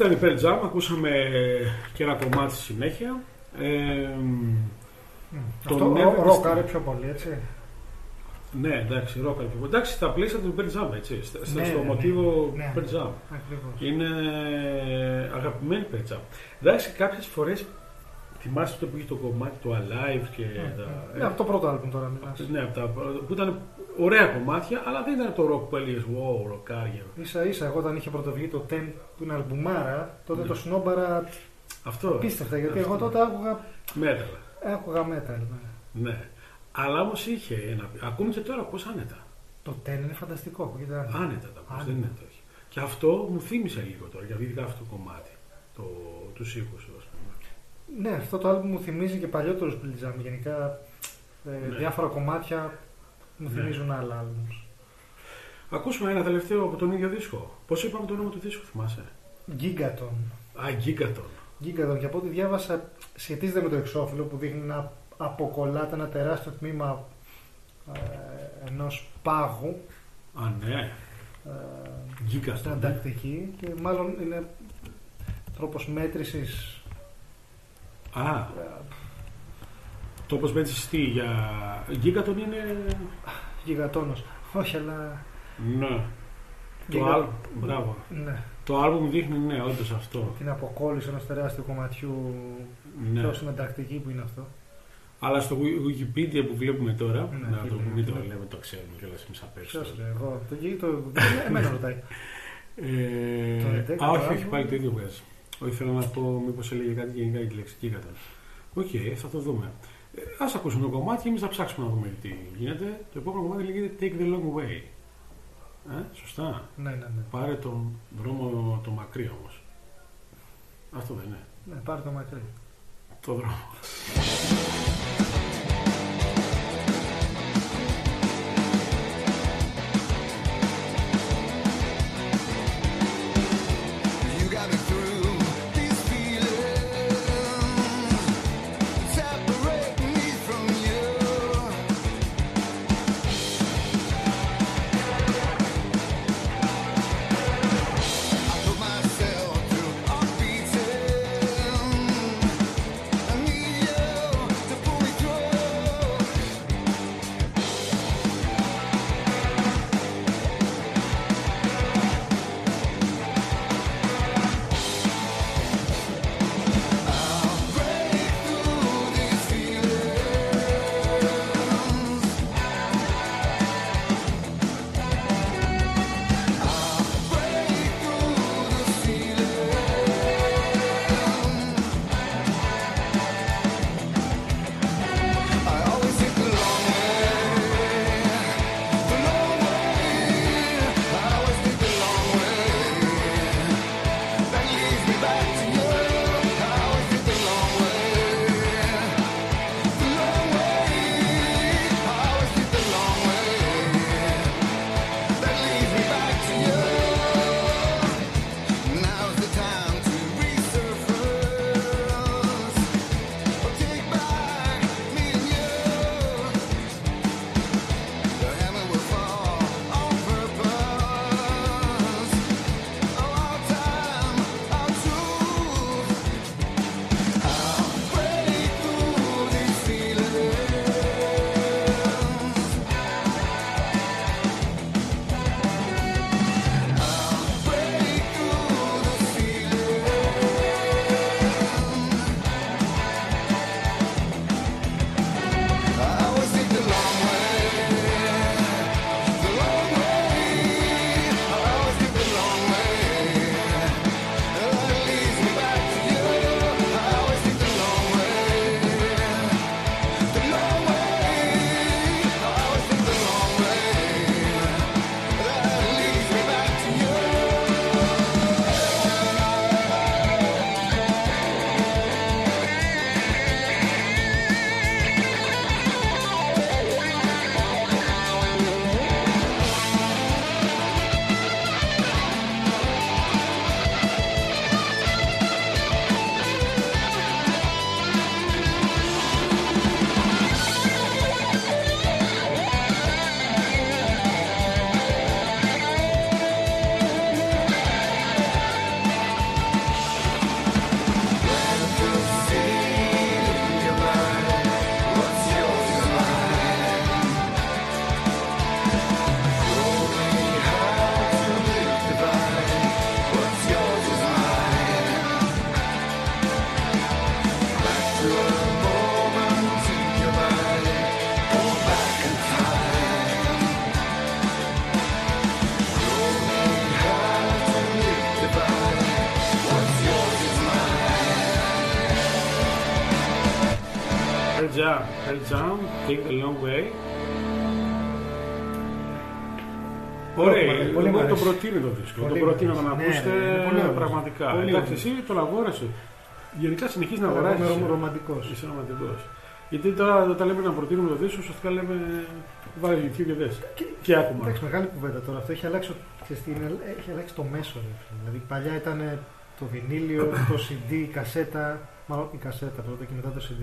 Αυτά είναι η Pearl Jam. Ακούσαμε και ένα κομμάτι στη συνέχεια. Ε, Το Αυτό Never ρο- Stop. ροκάρε πιο πολύ, έτσι. ναι, εντάξει, ρόκα και Εντάξει, στα πλαίσια του Pearl Jam, έτσι. Στα- Ναι, στο ναι, μοτίβο ναι. Pearl Jam. Ακριβώς. Είναι αγαπημένη Pearl Jam. Εντάξει, κάποιες φορές θυμάστε το που είχε το κομμάτι του Alive και τα. Ναι, από το πρώτο άλμπουμ τώρα μιλάς. Ναι, από τα, που ήταν ωραία κομμάτια, αλλά δεν ήταν το ροκ που έλεγες Wow, ροκάρια. Ίσα ίσα, εγώ όταν είχε πρωτοβγεί το 10 που είναι αλμπουμάρα, τότε το σνόμπαρα Αυτό. πίστευτα γιατί Αυτό. εγώ τότε άκουγα, Μέταλλα. άκουγα metal. ναι. Ναι. Αλλά όμως είχε ένα. Ακόμη και τώρα πώς άνετα. Το 10 είναι φανταστικό. ακούγεται άνετα. Άνετα τα ακούς, Άνετα. δεν είναι το όχι. Και αυτό μου θύμισε λίγο τώρα, γιατί ειδικά αυτό το κομμάτι. Το, τους ήχους του, ας πούμε. Ναι, αυτό το άλμπουμ μου θυμίζει και παλιότερους Pearl Jam. Γενικά ε, Ναι. διάφορα κομμάτια μου Ναι. θυμίζουν άλλα άλμπουμς. Ακούσουμε ένα τελευταίο από τον ίδιο δίσκο. Πώς είπαμε το όνομα του δίσκου, θυμάσαι; Gigaton. Α, Gigaton. Gigaton και από ό,τι διάβασα σχετίζεται με το εξώφυλλο που δείχνει να αποκολλάται ένα τεράστιο τμήμα ε, ενός πάγου Α, ναι. ε, στην Gigaton. ναι. Ανταρκτική και μάλλον είναι τρόπος μέτρησης Α, ε, το πώ μέτρησε τι για. Gigaton είναι. γιγατόνος. Όχι, αλλά Ναι. Το Giga- άλμπουμ. Μπράβο. ναι, Το άλμπουμ δείχνει, ναι, όντως αυτό. την αποκόλληση ενός τεράστιου κομματιού Ναι. τόσο στην Ανταρκτική που είναι αυτό; Αλλά στο Wikipedia που βλέπουμε τώρα, Ναι, να το φίλε, μην το ναι. λέμε, το ξέρουμε κιόλας εμείς απ' έξω. Ποιος λέει, εγώ, το, γη- το, εμένα ρωτάει. Ε, Το 11 α, όχι, το όχι, άλμπουμ. πάλι το ίδιο βγάζει. Όχι, θέλω να πω μήπως έλεγε κάτι γενικά για τη λέξη Gigaton. Οκ, θα το δούμε. Ε, ας ακούσουμε το κομμάτι και εμείς θα ψάξουμε να δούμε τι γίνεται. Το επόμενο κομμάτι λέγεται Take the Long Way. Ε, σωστά. ναι, ναι, ναι. Πάρε τον δρόμο το μακρύ όμως. Αυτό δεν είναι. Ναι, πάρε το μακρύ. Το δρόμο. Jam, Take the Long Way. Ωραία, Πολύ- πολύ εγώ μ' το αρέσει. προτείνω το δίσκο. Πολύ Το προτείνω μ' να αρέσει. ακούσετε Ναι, ναι, είναι πολύ ωραίο. πραγματικά. Πολύ Εντάξει, ωραίο. εσύ τον αγόρασε. Γενικά συνεχίζεις να Εγώ αγοράζεις. είμαι ρομ- ρομαντικός. Είσαι ρομαντικός. Γιατί τώρα όταν λέμε να προτείνουμε το δίσκο, ουσιαστικά λέμε βάλε YouTube και δες. Και- Και άκουμα. Εντάξει, μεγάλη κουβέντα τώρα. Αυτό έχει αλλάξει, ξέρεις τι είναι, έχει αλλάξει το μέσο. Ρε. φίλε. Δηλαδή παλιά ήταν το βινίλιο, το CD, η κασέτα. Μάλλον η κασέτα πρώτα και μετά το CD.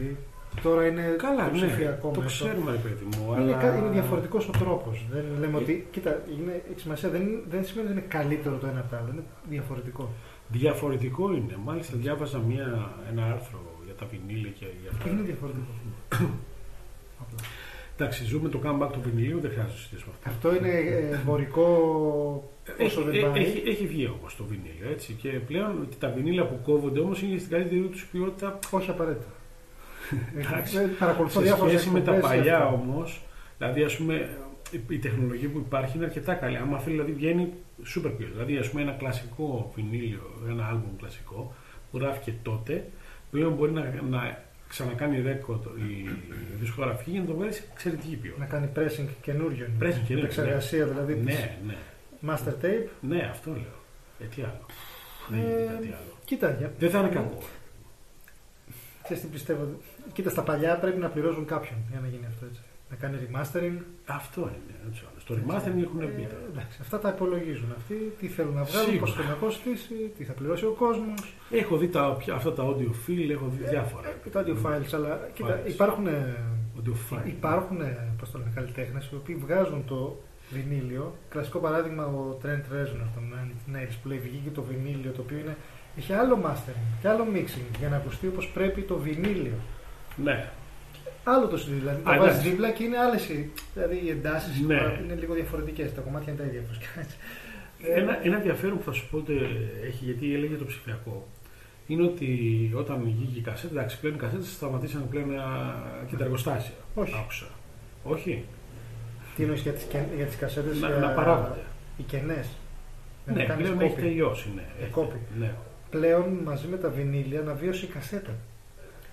Τώρα είναι Καλά, το ναι, ψηφιακό το μέσο. ξέρουμε, ρε παιδί μου. Είναι, αλλά... κα- είναι διαφορετικός ο τρόπος. Δεν λέμε Ε. ότι. Κοίτα, είναι, έχει σημασία. Δεν, δεν σημαίνει ότι είναι καλύτερο το ένα από το άλλο. Είναι διαφορετικό. Διαφορετικό είναι. Μάλιστα, διάβαζα μια, ένα άρθρο για τα βινίλια και για αυτά. Είναι διαφορετικό. [coughs] Απλά. Εντάξει, ζούμε το comeback του βινιλίου, δεν χρειάζεται να συζητήσουμε αυτό. Αυτό είναι ε, εμπορικό όσο Έχει, δεν ε, πάει. έχει, έχει βγει όμως το βινίλιο έτσι. Και πλέον ότι τα βινίλια που κόβονται όμως είναι στην καλύτερη του ποιότητα. Όχι απαραίτητα. Εντάξει. Ε, Παρακολουθώ Σε διάφορες σχέση με τα παλιά όμως. όμω, δηλαδή ας πούμε η τεχνολογία που υπάρχει είναι αρκετά καλή. Άμα θέλει, δηλαδή βγαίνει super ποιότητα. Δηλαδή, ας πούμε, ένα κλασικό βινίλιο, ένα άλμπουμ κλασικό που γράφηκε τότε, πλέον μπορεί να, να ξανακάνει ρέκορντ η δισκογραφική για να το βγάλει σε εξαιρετική ποιότητα. Να κάνει pressing καινούριο. Pressing καινούριο, Επεξεργασία δηλαδή. της Ναι, ναι. Master tape. Ναι, αυτό λέω. Ε, τι άλλο. Δεν Ε, γίνεται κάτι άλλο. Κοίτα, για... Δεν θα είναι κακό. Ξέρεις τι πιστεύω. Κοίτα, στα παλιά πρέπει να πληρώσουν κάποιον για να γίνει αυτό έτσι. Να κάνει remastering. Αυτό είναι. Έτσι, άλλος. Στο remastering έχουν Ε, μπει. τώρα. εντάξει, αυτά τα υπολογίζουν αυτοί. Τι θέλουν να βγάλουν, Σίγουρα. πώς θέλουν να κοστίσει, τι θα πληρώσει ο κόσμος. Έχω δει τα, πια- αυτά τα audio file, έχω δει διάφορα. Τα audio files, αλλά κοίτα, Files. υπάρχουν, ε, Audio file. υπάρχουν πώς το λένε, καλλιτέχνες οι οποίοι βγάζουν το βινίλιο. Κλασικό παράδειγμα ο Trent Reznor των Nine Inch Nails που λέει βγήκε το βινίλιο το οποίο είναι, έχει άλλο mastering και άλλο mixing για να ακουστεί όπως πρέπει το βινίλιο. Ναι. Άλλο το CD, δηλαδή Α, το βάζεις εντάξει. δίπλα και είναι άλλες. Δηλαδή οι εντάσεις Ναι. είναι λίγο διαφορετικές. Τα κομμάτια είναι τα ίδια. όπως και να έτσι. Ένα, ένα ενδιαφέρον που θα σου πω ότι έχει, γιατί έλεγε το ψηφιακό, είναι ότι όταν βγήκε η κασέτα, εντάξει, πλέον οι κασέτες σταματήσαν πλέον να... και τα εργοστάσια. Όχι. Άκουσα. Όχι. Τι εννοείς για τις για τις κασέτες, Να, για- να παράγονται. Οι κενές. Ναι, πλέον έχει τελειώσει. Ναι. Ε, Έχει- κόπη. Ναι. Πλέον μαζί με τα βινίλια αναβίωσε η κασέτα.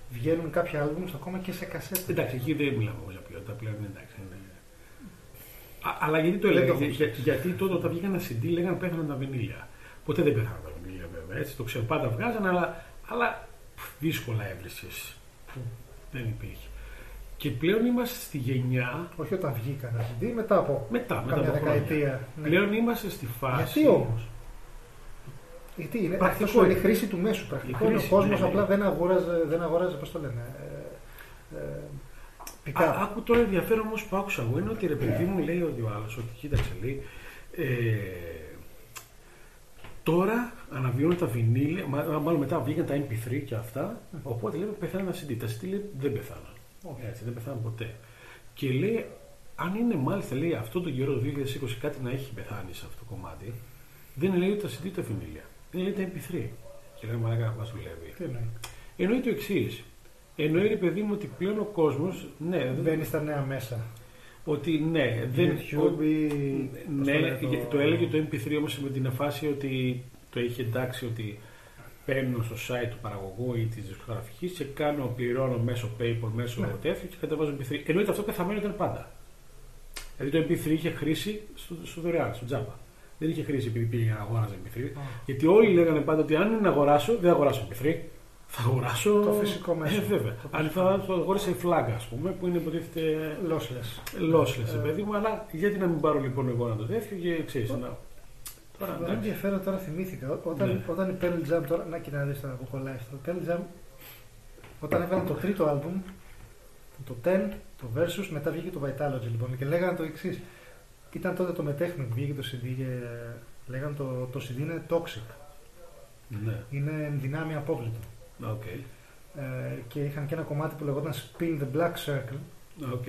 Βγαίνουν κάποια άλμπουμς ακόμα και σε κασέτα. Εντάξει, εκεί δεν μιλάμε όμως για ποιότητα, πλέον εντάξει. Είναι... Α, αλλά γιατί το Δεν έλεγα, το έχω για, γιατί τότε όταν βγήκαν CD λέγανε πέθαναν τα βινίλια. Ποτέ δεν πέθαναν τα βινίλια βέβαια, έτσι, το ξέρω, πάντα βγάζαν, αλλά, αλλά πφ, δύσκολα έβρισες. Δεν υπήρχε. Και πλέον είμαστε στη γενιά, Όχι όταν βγήκαν τα CD, μετά από μετά, μετά καμιά από χρόνια. δεκαετία. Ναι. Πλέον είμαστε στη φάση... Γιατί όμως; Γιατί είναι, Πρακτικό αυτός σου είναι η είναι. χρήση του μέσου. Πρακτικό Η είναι ο χρήση, κόσμος ναι, ναι. απλά δεν αγόραζε, δεν αγόραζε πώς το λένε. Ε, ε, πικά. Α, άκου τώρα ενδιαφέρον όμως που άκουσα εγώ είναι ότι ρε παιδί μου λέει ότι ο άλλος, ότι κοίταξε λέει. Ε, τώρα αναβιώνουν τα βινίλια, μα- μάλλον μετά βγήκαν τα MP3 και αυτά. Οπότε λέμε πεθάνε ένα CD. Τα CD λέει, δεν πεθάναν. Έτσι, δεν πεθάναν ποτέ. Και λέει, αν είναι μάλιστα λέει αυτό το καιρό το 2020 κάτι να έχει πεθάνει σε αυτό το κομμάτι, δεν είναι λέει τα CD τα βινίλια. Είναι λέει τα MP3. Και λέμε μαλάκα μας δουλεύει. Τι εννοεί; Εννοεί το εξής. Εννοεί ρε παιδί μου ότι πλέον ο κόσμος. Ναι, δεν- Μπαίνει στα νέα μέσα. ότι ναι, δεν. YouTube ή. πώς ναι, λένε, το... το έλεγε το MP3 όμως με την φάση ότι το είχε εντάξει ότι παίρνω στο site του παραγωγού ή της δισκογραφικής και κάνω, πληρώνω μέσω PayPal, μέσω Ναι. τέτοιο και κατεβάζω MP3. Εννοείται αυτό πεθαμένο ήταν πάντα. Δηλαδή το MP3 είχε χρήση στο, στο δωρεάν, στο τζάμπα. Δεν είχε χρήση επειδή πήγε να αγόραζε MP3. Α. Γιατί όλοι λέγανε πάντα ότι αν είναι να αγοράσω, δεν αγοράσω MP3. Θα αγοράσω. Το φυσικό μέσο. Ε, βέβαια. Το Αν θα το αγόρασα η φλάγκα, ας πούμε, που είναι υποτίθεται Lossless. Λόσλες, Ε, παιδί μου, αλλά γιατί να μην πάρω λοιπόν εγώ να το τέτοιο και ξέρεις. Να... Τώρα Αυτό εντάξει. ενδιαφέρον τώρα θυμήθηκα. Ό- Όταν, Ναι. όταν η Pearl Jam τώρα. Να και να δει τώρα που κολλάει αυτό. Η Pearl Jam όταν έβγαλαν το τρίτο άλμπουμ, το 10, το Versus, μετά βγήκε το Vitalogy λοιπόν. Και λέγανε το εξής. Ήταν τότε το μεταίχμιο που βγήκε το CD και λέγανε το, το CD είναι toxic. Ναι, Είναι δυνάμει απόβλητο. οκ. Ε, και είχαν και ένα κομμάτι που λεγόταν Spin the Black Circle. οκ.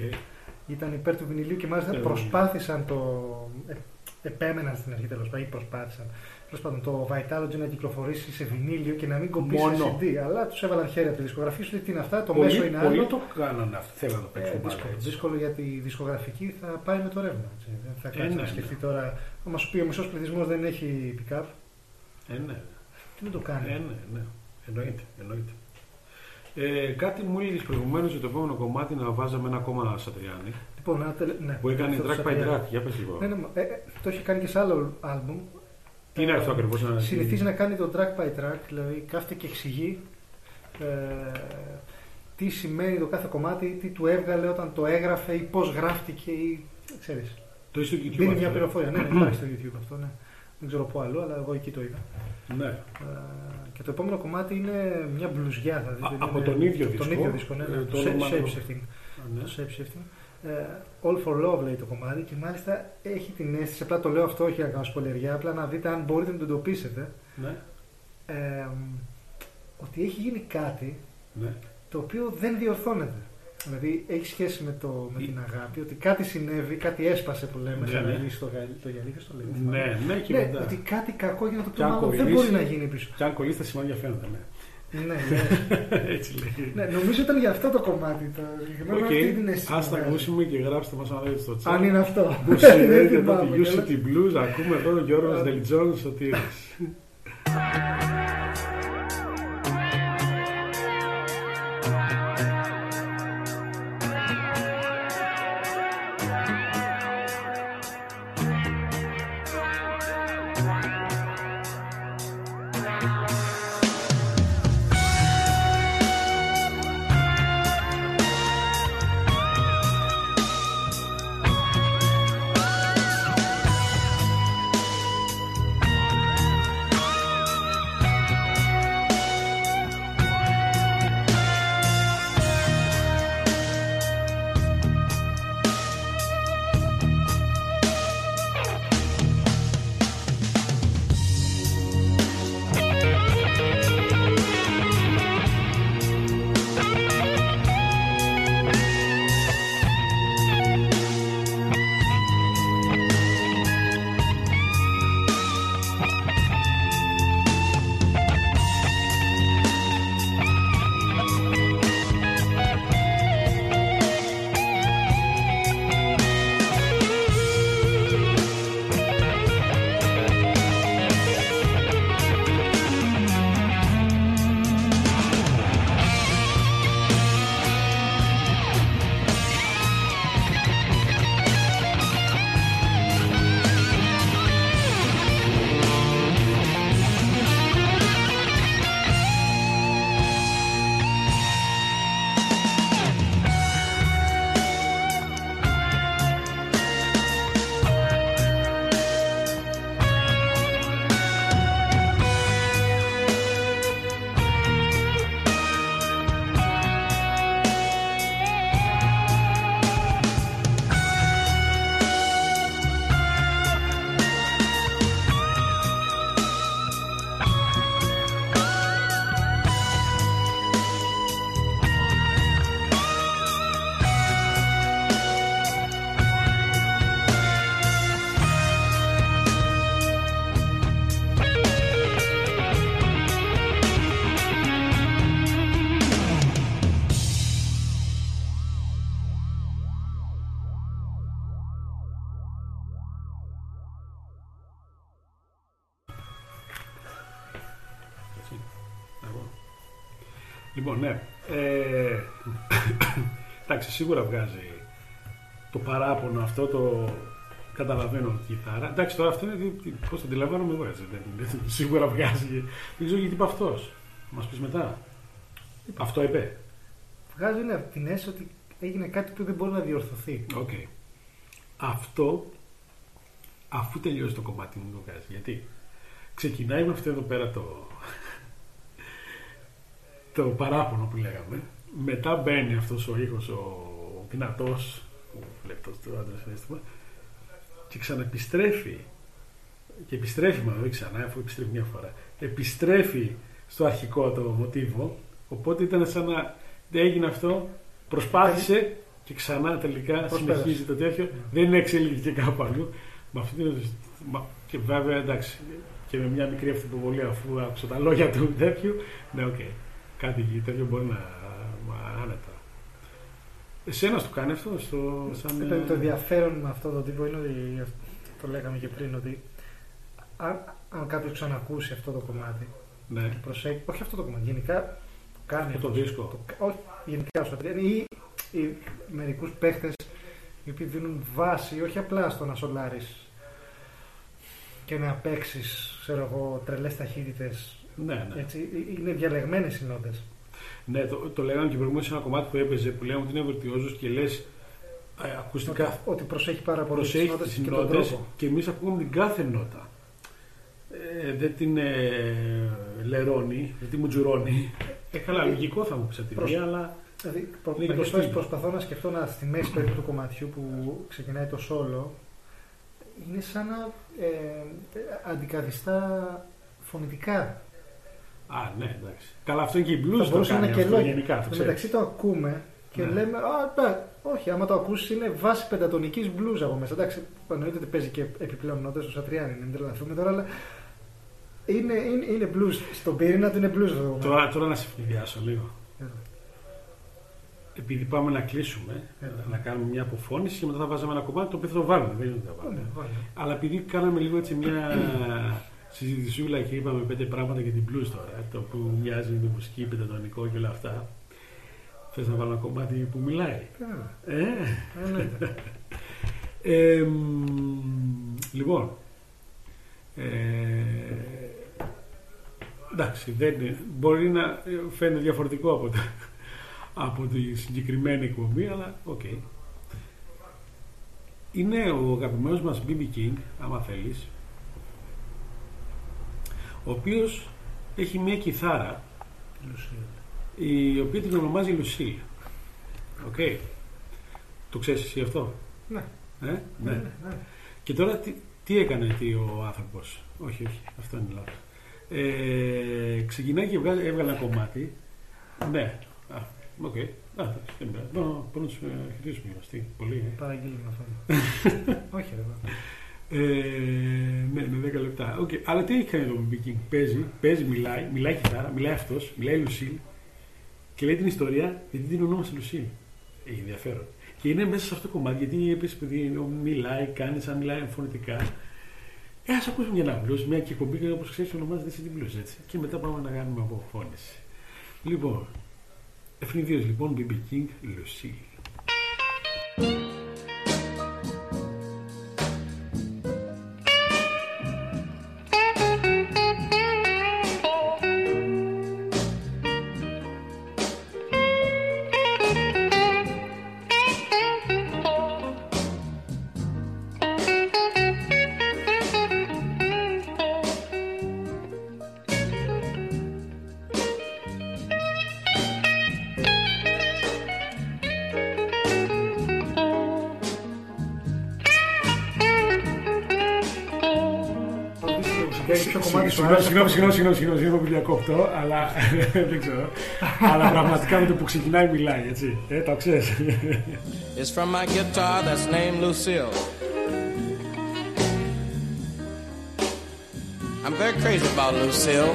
Ήταν υπέρ του βινιλίου και μάλιστα Ε, προσπάθησαν το. Ε, επέμεναν στην αρχή τέλος πάντων ή προσπάθησαν. Τέλος πάντων το Vitalogy να κυκλοφορήσει σε βινίλιο και να μην κοπεί σε Μόνο. CD. Αλλά τους έβαλαν χέρι από τη δισκογραφία σου λέει τι είναι αυτά, το μέσο Πολλοί, είναι πολλοί άλλο. το κάνανε αυτό. Θέλω να το Ε, παίξω μπάλα, δύσκολο, έτσι. δύσκολο γιατί η δισκογραφική θα πάει με το ρεύμα. Έτσι. Δεν θα Ε, κάτσει ναι, να ναι. σκεφτεί τώρα. Θα μα πει ο μισός πληθυσμός δεν έχει pick-up. Ε, ναι, Τι να το κάνει. ε, ναι, ναι. Εννοείται, εννοείται. Ε, κάτι μου έλεγες προηγουμένως για το επόμενο κομμάτι να βάζαμε ένα ακόμα Σατριάνι Λοιπόν, ένα τελε... ναι, που έκανε αυτό το track by Σατριάνι. track. Για πες λίγο. Ναι, ναι, μα- ε, ε, το έχει κάνει και σε άλλο άλμπουμ. Τι είναι αυτό ακριβώς. Συνηθίζει να κάνει το track by track, δηλαδή κάθεται και εξηγεί ε, τι σημαίνει το κάθε κομμάτι, τι του έβγαλε όταν το έγραφε ή πώς γράφτηκε ή ξέρεις. Το είσαι στο YouTube. Δίνει αυτό, μια ε; πληροφορία. ναι, ναι, [clears throat] υπάρχει στο YouTube αυτό, ναι. Δεν ξέρω πού αλλού, αλλά εγώ εκεί το είδα. Ναι. Ε, και το επόμενο κομμάτι είναι μια μπλουζιά, θα δείτε. Α, είναι- από τον ίδιο Τον δίσκο. ίδιο δίσκο, ναι. ναι. Ε, το το όνομα shape του- shifting. Ναι. Το shape shifting. Ε, All for Love λέει το κομμάτι και μάλιστα έχει την αίσθηση, απλά το λέω αυτό όχι για να κάνω σπολεριά, απλά να δείτε αν μπορείτε να το εντοπίσετε, Ναι. ε, ότι έχει γίνει κάτι Ναι. το οποίο δεν διορθώνεται. Δηλαδή έχει σχέση με, το, με Η- την αγάπη, ότι κάτι συνέβη, κάτι έσπασε που λέμε, Ναι, σαν ναι. να λύσει το, γαλ- το γυαλί, στο λέμε. Ναι, ναι, και Ναι, μετά. ότι κάτι κακό έγινε το Και οποίο αν μάλλον δεν κολλήσει- μπορεί να γίνει πίσω. Και αν κολλήσει τα σημάδια φαίνονται. Ναι. Ναι, ναι. [laughs] Έτσι λέει. ναι, νομίζω ήταν για αυτό το κομμάτι. Το συγκεκριμένο Οκ, αυτή την αίσθηση. ας που τα βγάζει. ακούσουμε και γράψτε μας αν δείτε στο chat. Αν είναι αυτό. Που συμβαίνει [laughs] Δεν εδώ τη θυμάμαι You καλά. City Blues, ακούμε εδώ τον Γιώργος Δελτζόν Σωτήρης. Έτσι. Σίγουρα βγάζει το παράπονο αυτό το καταλαβαίνω τη κιθάρα. Εντάξει, τώρα αυτό είναι τι- τι- πώς το αντιλαμβάνομαι εγώ έτσι. Δεν, δεν- σίγουρα βγάζει. Δεν ξέρω γιατί είπε αυτός. Μας πεις μετά. Αυτό είπε. Βγάζει ναι, την αίσθηση ότι έγινε κάτι που δεν μπορεί να διορθωθεί. Οκ. Αυτό αφού τελειώσει το κομμάτι μου το βγάζει. Γιατί ξεκινάει με αυτό εδώ πέρα το, το παράπονο που λέγαμε. Μετά μπαίνει αυτός ο ήχος ο δυνατός, ο λεπτός του άντρας συνέστημα και ξαναεπιστρέφει και επιστρέφει μάλλον ξανά αφού επιστρέφει μια φορά επιστρέφει στο αρχικό το μοτίβο οπότε ήταν σαν να έγινε αυτό προσπάθησε και ξανά τελικά Προσπέρασε. συνεχίζει το τέτοιο δεν εξελίχθηκε κάπου αλλού. Με αυτή την- μα- και βέβαια εντάξει και με μια μικρή αυθυποβολή αφού άκουσα τα λόγια του [laughs] τέτοιου ναι οκ κάτι τέτοιο μπορεί να μα, άνετα Εσένα του κάνει αυτό στο, σαν, Το, το ενδιαφέρον με αυτόν τον τύπο είναι ότι το λέγαμε και πριν ότι αν, αν κάποιος ξανακούσει αυτό το κομμάτι ναι, προσέχει, όχι αυτό το κομμάτι, γενικά κάνει. Από το δίσκο. Το- όχι, γενικά στο Adrian ή, ή μερικούς παίχτες οι οποίοι δίνουν βάση όχι απλά στο να σολάρεις και να παίξεις, ξέρω εγώ, τρελές ταχύτητες. Ναι, ναι. Έτσι, ε- είναι διαλεγμένες οι νότε. Ναι το, το λέγαμε και προηγουμένως σε ένα κομμάτι που έπαιζε που λέμε ότι είναι βελτιόζο και λες ακουστικά Ότι προσέχει πάρα πολύ τις προσέχει νότες τις και τον νότες τρόπο. και εμείς ακούμε την κάθε νότα. Ε, δεν την ε, λερώνει, δεν την μουτζουρώνει. Ε, καλά, λογικό θα μου πεις από τη Προς- μία, αλλά Δηλαδή, προ, Είναι και το μερικές φορές στυλ. προσπαθώ να σκεφτώ να, στη μέση περίπου του κομματιού που ξεκινάει το σόλο είναι σαν να ε, ε, αντικαθιστά φωνητικά. Α, ναι, εντάξει. Καλά, αυτό είναι και η blues Θα το μπορούσε να κάνει είναι και αυτό, λόγια. γενικά, το Στο ξέρεις. μεταξύ το ακούμε και Ναι. λέμε, Α, ναι, όχι, άμα το ακούσεις είναι βάση πεντατονικής blues από μέσα. Εντάξει, εννοείται ότι παίζει και επιπλέον νότες στο Σατριάνι, μην τρελαθούμε τώρα, αλλά είναι, είναι, είναι blues. Στον πυρήνα του είναι blues αυτό το κομμάτι. Τώρα, τώρα να σε φυλιάσω λίγο. Έλα. Επειδή πάμε να κλείσουμε, Έλα. να κάνουμε μια αποφώνηση και μετά θα βάζαμε ένα κομμάτι το οποίο θα το βάλουμε. Δεν είναι ότι θα Ναι, βάλουμε. βάλε. Αλλά επειδή κάναμε λίγο έτσι μια συζητησούλα και είπαμε πέντε πράγματα για την blues τώρα, το που μοιάζει με μουσική, πεντατονικό και όλα αυτά. Θες να βάλω ένα κομμάτι που μιλάει; Έλα, Ε, εννοείται. ε, μ, λοιπόν, ε, εντάξει, δεν, είναι- μπορεί να φαίνεται διαφορετικό από, το, από τη συγκεκριμένη εκπομπή, αλλά οκ. Είναι ο αγαπημένος μας BB King, άμα θέλεις, ο οποίος έχει μια κιθάρα η οποία την ονομάζει Lucille. Οκ. Το ξέρεις εσύ αυτό; Ναι. Ε; Ναι, ναι. ναι, ναι. Και τώρα τι, τι έκανε τι ο άνθρωπος; Όχι, όχι, αυτό είναι λάθος. Ε, ξεκινάει και βγάζει, έβγαλε ένα κομμάτι. Ναι. Α, οκ. Α, δεν πειράζει. Μπορώ μπορώ να τους ε, χαιρετήσουμε γυμναστή. Πολύ, ε. Παραγγείλουμε αυτό. [laughs] Όχι, ρε. Βα. Ε, ναι, με 10 λεπτά. Οκ. Αλλά τι έχει κάνει το BB King. Παίζει, παίζει, μιλάει, μιλάει κιθάρα, μιλάει αυτός, μιλάει Λουσίλ και λέει την ιστορία γιατί την ονόμασε Λουσίλ. Έχει ενδιαφέρον. Και είναι μέσα σε αυτό το κομμάτι γιατί επίσης επειδή μιλάει, κάνει σαν μιλάει φωνητικά. Ε, ας ακούσουμε για ένα blues, μια και εκπομπή όπως ξέρεις ονομάζεται City Blues, έτσι. Και μετά πάμε να κάνουμε αποφώνηση. Λοιπόν, ευνηδίως λοιπόν BB King, Lucille. Συγγνώμη, άρεσε. συγγνώμη, συγγνώμη, συγγνώμη, συγγνώμη, συγγνώμη που διακόπτω, αλλά [laughs] δεν ξέρω. αλλά πραγματικά με το που ξεκινάει μιλάει, έτσι. Ε, το ξέρεις. It's from my guitar that's named Lucille. I'm very crazy about Lucille.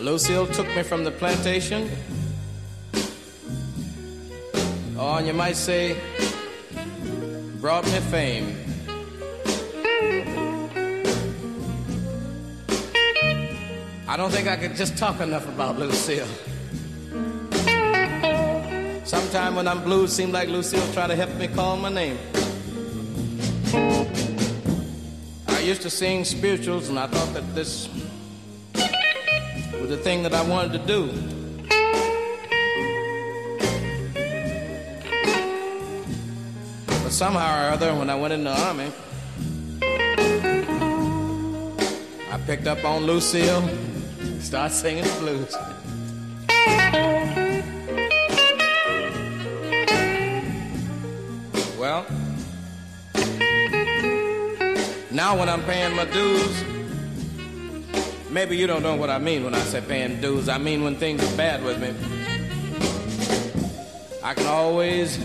Lucille took me from the plantation. Oh, and you might say, brought me fame. I don't think I could just talk enough about Lucille. Sometime when I'm blue, it seems like Lucille try to help me call my name. I used to sing spirituals, and I thought that this was the thing that I wanted to do. But somehow or other, when I went in the army, I picked up on Lucille, started singing the blues. Well, now when I'm paying my dues, maybe you don't know what I mean when I say paying dues. I mean when things are bad with me. I can always,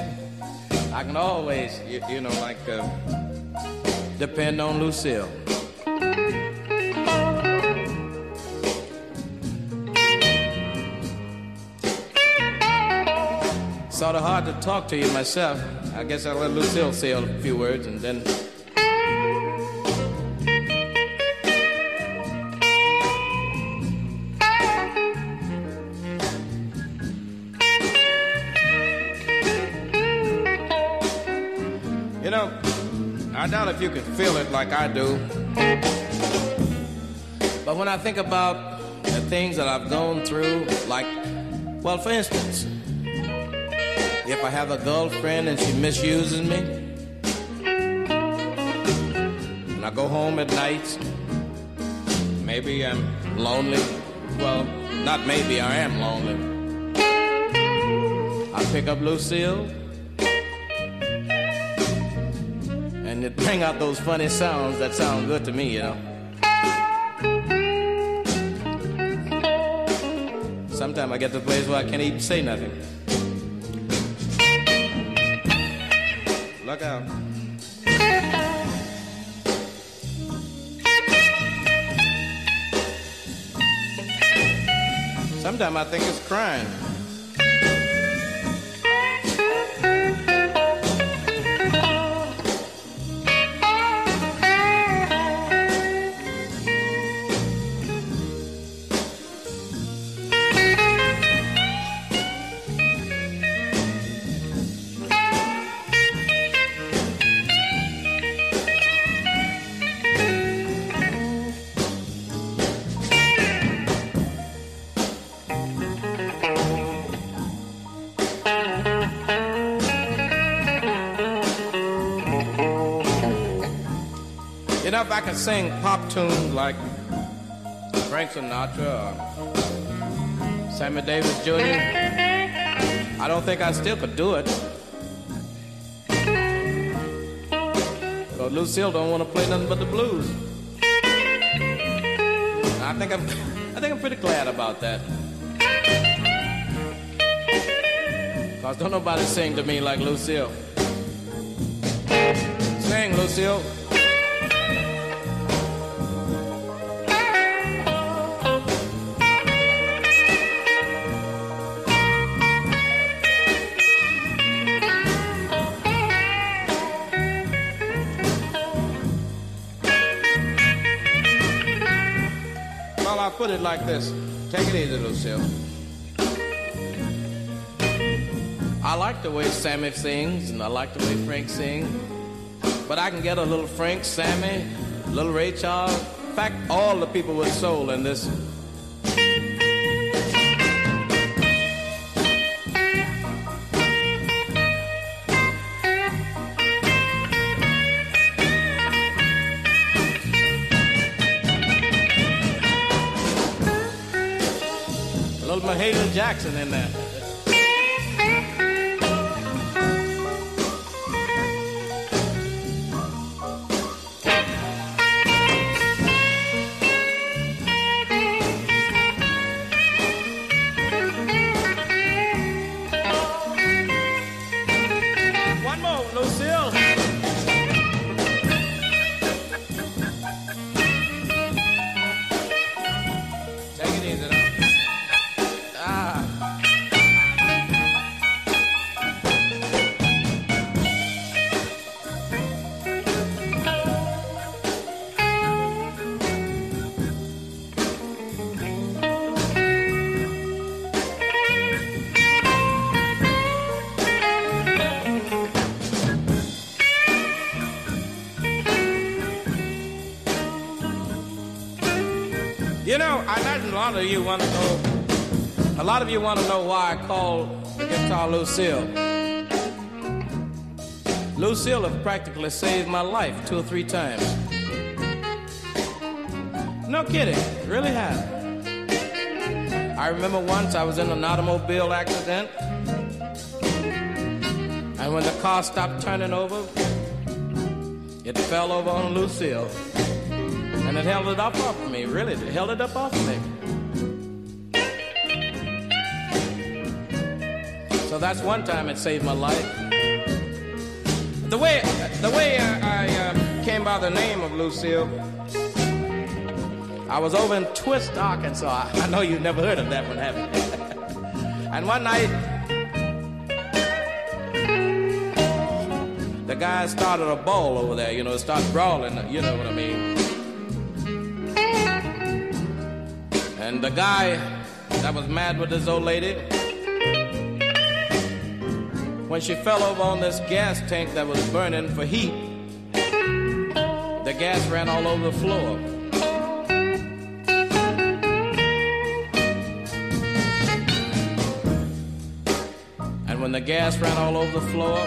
I can always, you, you know, like uh, depend on Lucille. sort of hard to talk to you myself. I guess I'll let Lucille say a few words and then. You know, I doubt if you can feel it like I do. But when I think about the things that I've gone through, like, well, for instance, if I have a girlfriend and she misuses me, and I go home at night, maybe I'm lonely. Well, not maybe, I am lonely. I pick up Lucille, and it bring out those funny sounds that sound good to me, you know. Sometimes I get to a place where I can't even say nothing. Look out. Sometimes I think it's crying. I sing pop tunes like Frank Sinatra or Sammy Davis Jr., I don't think I still could do it. Because Lucille don't want to play nothing but the blues. I think I'm, [laughs] I think I'm pretty glad about that. Cause don't nobody sing to me like Lucille. Sing, Lucille. Like this. Take it easy, Lucille. I like the way Sammy sings, and I like the way Frank sings. But I can get a little Frank, Sammy, little Ray Charles. In fact, all the people with soul in this. Mahalia Jackson in there. Lot of you want to know. A lot of you want to know why I call the guitar Lucille. Lucille have practically saved my life two or three times. No kidding, really have. I remember once I was in an automobile accident, and when the car stopped turning over, it fell over on Lucille. And it held it up off of me, really. It held it up off of me. That's one time it saved my life. The way, the way I, I uh, came by the name of Lucille, I was over in Twist, Arkansas. I, know you've never heard of that one, have you? [laughs] and one night, the guys started a ball over there, you know, it started brawling, you know what I mean. And the guy that was mad with this old lady, when she fell over on this gas tank that was burning for heat, The gas ran all over the floor. And when the gas ran all over the floor,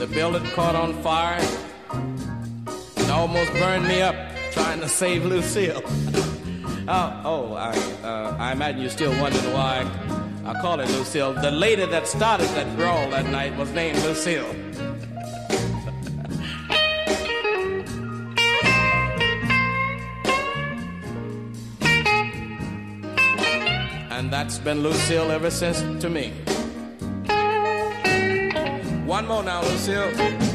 the building caught on fire. It almost burned me up trying to save Lucille. [laughs] oh, oh I, uh, I imagine you're still wondering why I call her Lucille. The lady that started that brawl that night was named Lucille. And that's been Lucille ever since to me. One more now, Lucille.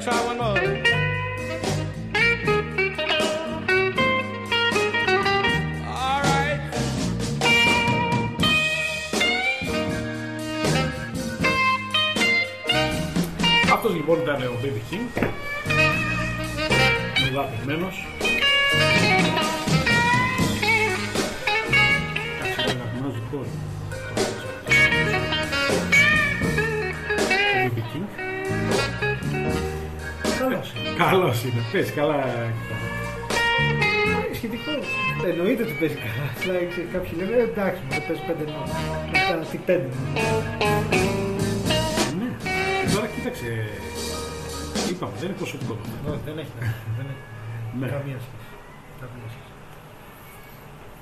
Try one more. Παίζει καλά. Δηλαδή ξέρεις, κάποιοι λένε «Ε, εντάξει, μου παίζει πέντε νόμους. Μετά τι πέντε νόμους. Ναι. Και Τώρα κοίταξε. Είπαμε, δεν είναι προσωπικό. Όχι, δεν έχει. δεν έχει. Ναι. Καμία σχέση. Καμία σχέση.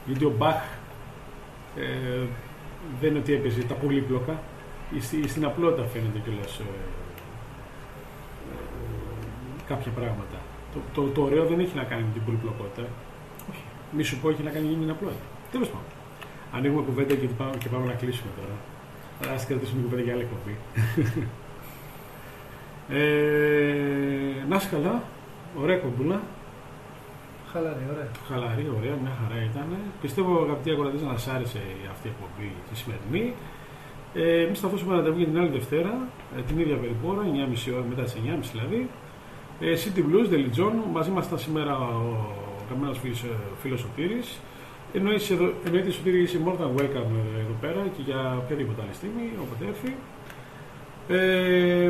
Γιατί ο Μπαχ ε, δεν είναι ότι έπαιζε τα πολύπλοκα. Στη- Στην απλότητα φαίνεται κιόλας ε, ε, κάποια πράγματα. Το, το, το ωραίο δεν έχει να κάνει με την πολυπλοκότητα. Όχι. Μη σου πω έχει να κάνει με την απλότητα. Τέλος πάντων. Ανοίγουμε κουβέντα και πάμε, και πάμε να κλείσουμε τώρα. Α κρατήσουμε κουβέντα για άλλη εκπομπή. [laughs] ε, να είσαι καλά. Ωραία κομπούλα. Χαλαρή, ωραία. Χαλαρή, ωραία, μια χαρά ήταν. Πιστεύω, αγαπητοί ακροατές, να σας άρεσε αυτή η εκπομπή τη σημερινή. Ε, Εμείς θα δώσουμε ραντεβού για την άλλη Δευτέρα, ε, την ίδια περίπου ώρα, 9.30 ώρα μετά τις 9.30 δηλαδή. Ε, City Blues, The Legion, μαζί μας ήταν σήμερα ο καμένο φίλος Σωτήρη. Εννοείται, εδώ- εννοείται Σωτήρη, είσαι more than welcome ε, εδώ πέρα και για οποιαδήποτε άλλη στιγμή, όποτε έρθει. Ε,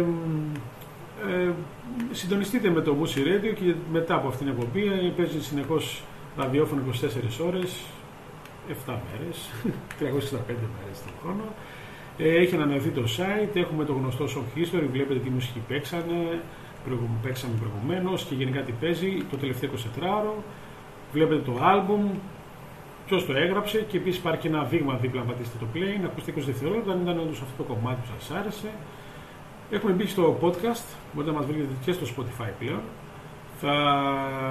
ε, συντονιστείτε με το Musi Radio και μετά από αυτήν την εκπομπή ε, παίζει συνεχώς ραδιόφωνο 24 ώρες, 7 μέρες, [laughs] 365 μέρες τον χρόνο. Ε, έχει ανανεωθεί το site, έχουμε το γνωστό Song History, βλέπετε τι μουσική παίξανε, προηγου- παίξαμε προηγουμένως και γενικά τι παίζει το τελευταίο 24ωρο. Βλέπετε το album, ποιος το έγραψε και επίσης υπάρχει και ένα δείγμα δίπλα. Αν πατήσετε το play, να ακούσετε 20 δευτερόλεπτα, αν ήταν όντως αυτό το κομμάτι που σας άρεσε. Έχουμε μπει στο podcast, μπορείτε να μας βρείτε και στο Spotify πλέον. Θα,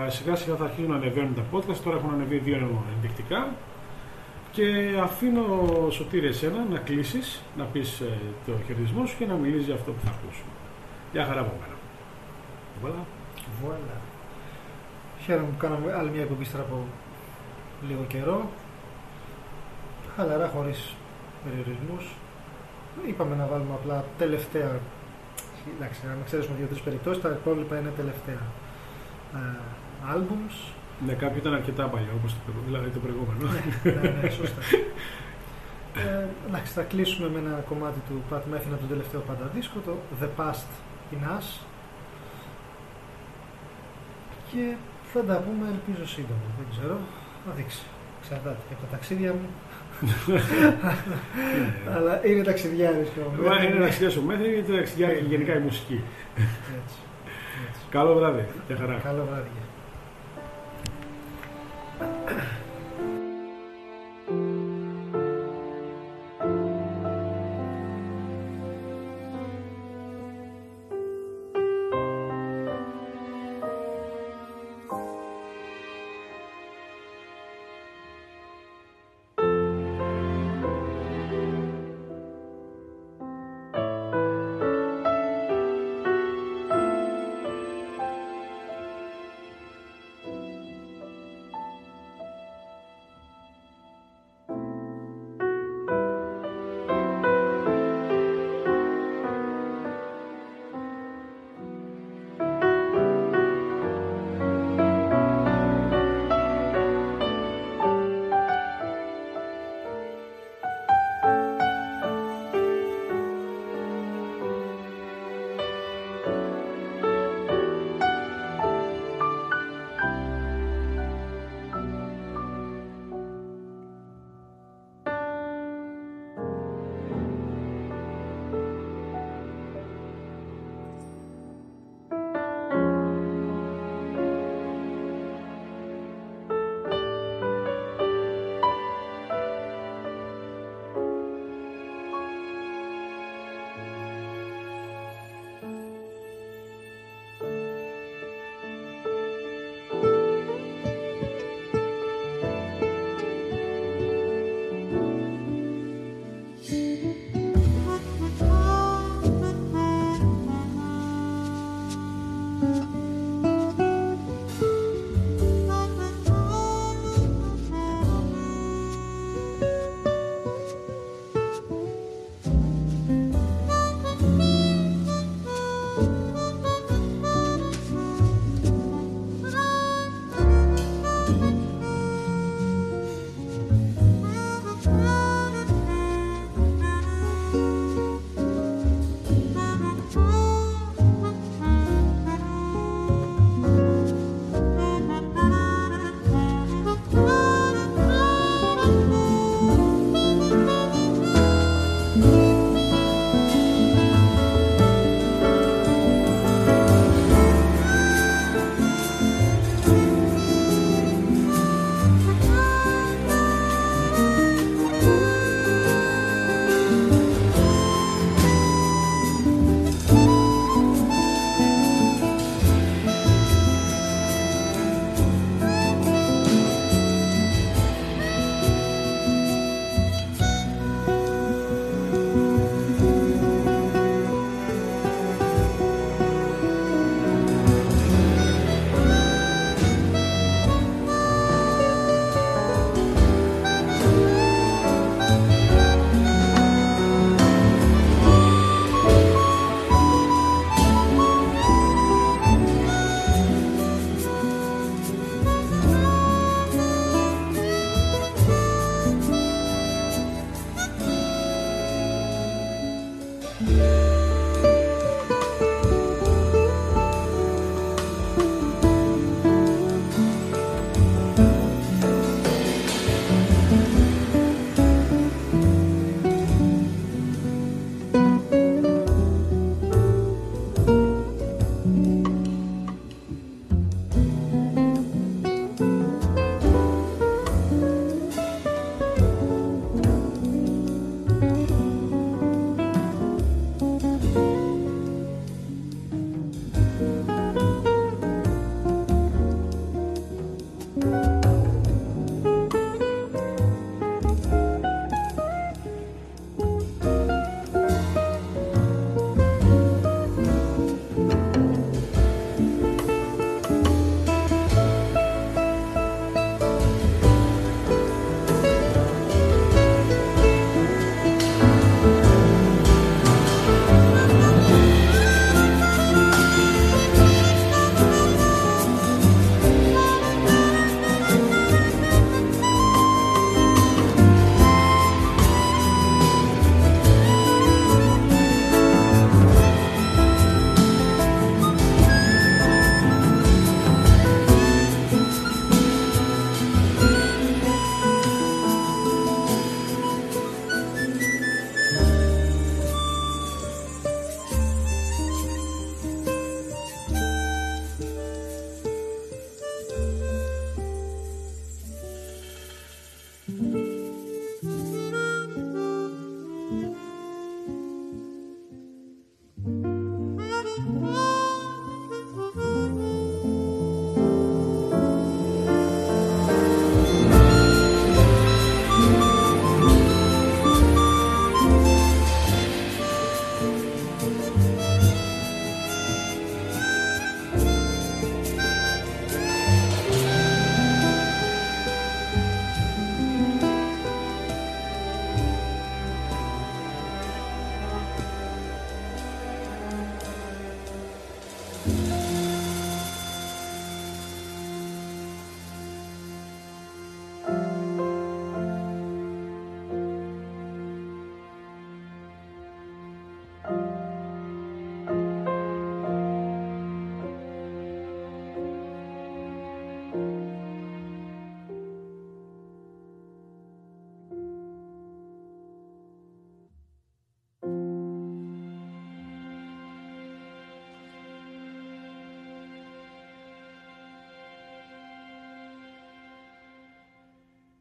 σιγά σιγά θα αρχίσουν να ανεβαίνουν τα podcast, τώρα έχουν ανεβεί δύο ενδεικτικά. Και αφήνω Σωτήρη εσένα να κλείσεις, να πεις ε, το χαιρετισμό σου και να μιλήσεις για αυτό που θα ακούσουμε. Γεια χαρά από μένα. Voilà. Βουάλα. Χαίρομαι που κάναμε άλλη μια εκπομπή ύστερα από λίγο καιρό. Χαλαρά, χωρίς περιορισμούς. Είπαμε να βάλουμε απλά τελευταία. Εντάξει, αν εξαιρέσουμε δύο-τρεις περιπτώσεις, τα υπόλοιπα είναι τελευταία. Ε, albums. Ναι, κάποιο ήταν αρκετά παλιό, όπως το, προηγου- δηλαδή το προηγούμενο. ναι, ναι, σωστά. Ε, εντάξει, θα κλείσουμε με ένα κομμάτι του Pat Metheny από το τελευταίο πάντα δίσκο, το The Past in Us. Και θα τα πούμε, ελπίζω σύντομα. Δεν ξέρω. Θα δείξει. Εξαρτάται και από τα ταξίδια μου. [laughs] Αλλά είναι ταξιδιάρης και ο Μα Μέθρη. Είναι ταξιδιάρη ο Μέθρη γιατί ταξιδιάρης και γενικά η μουσική. Έτσι. έτσι. Καλό βράδυ. Γεια χαρά. Καλό βράδυ.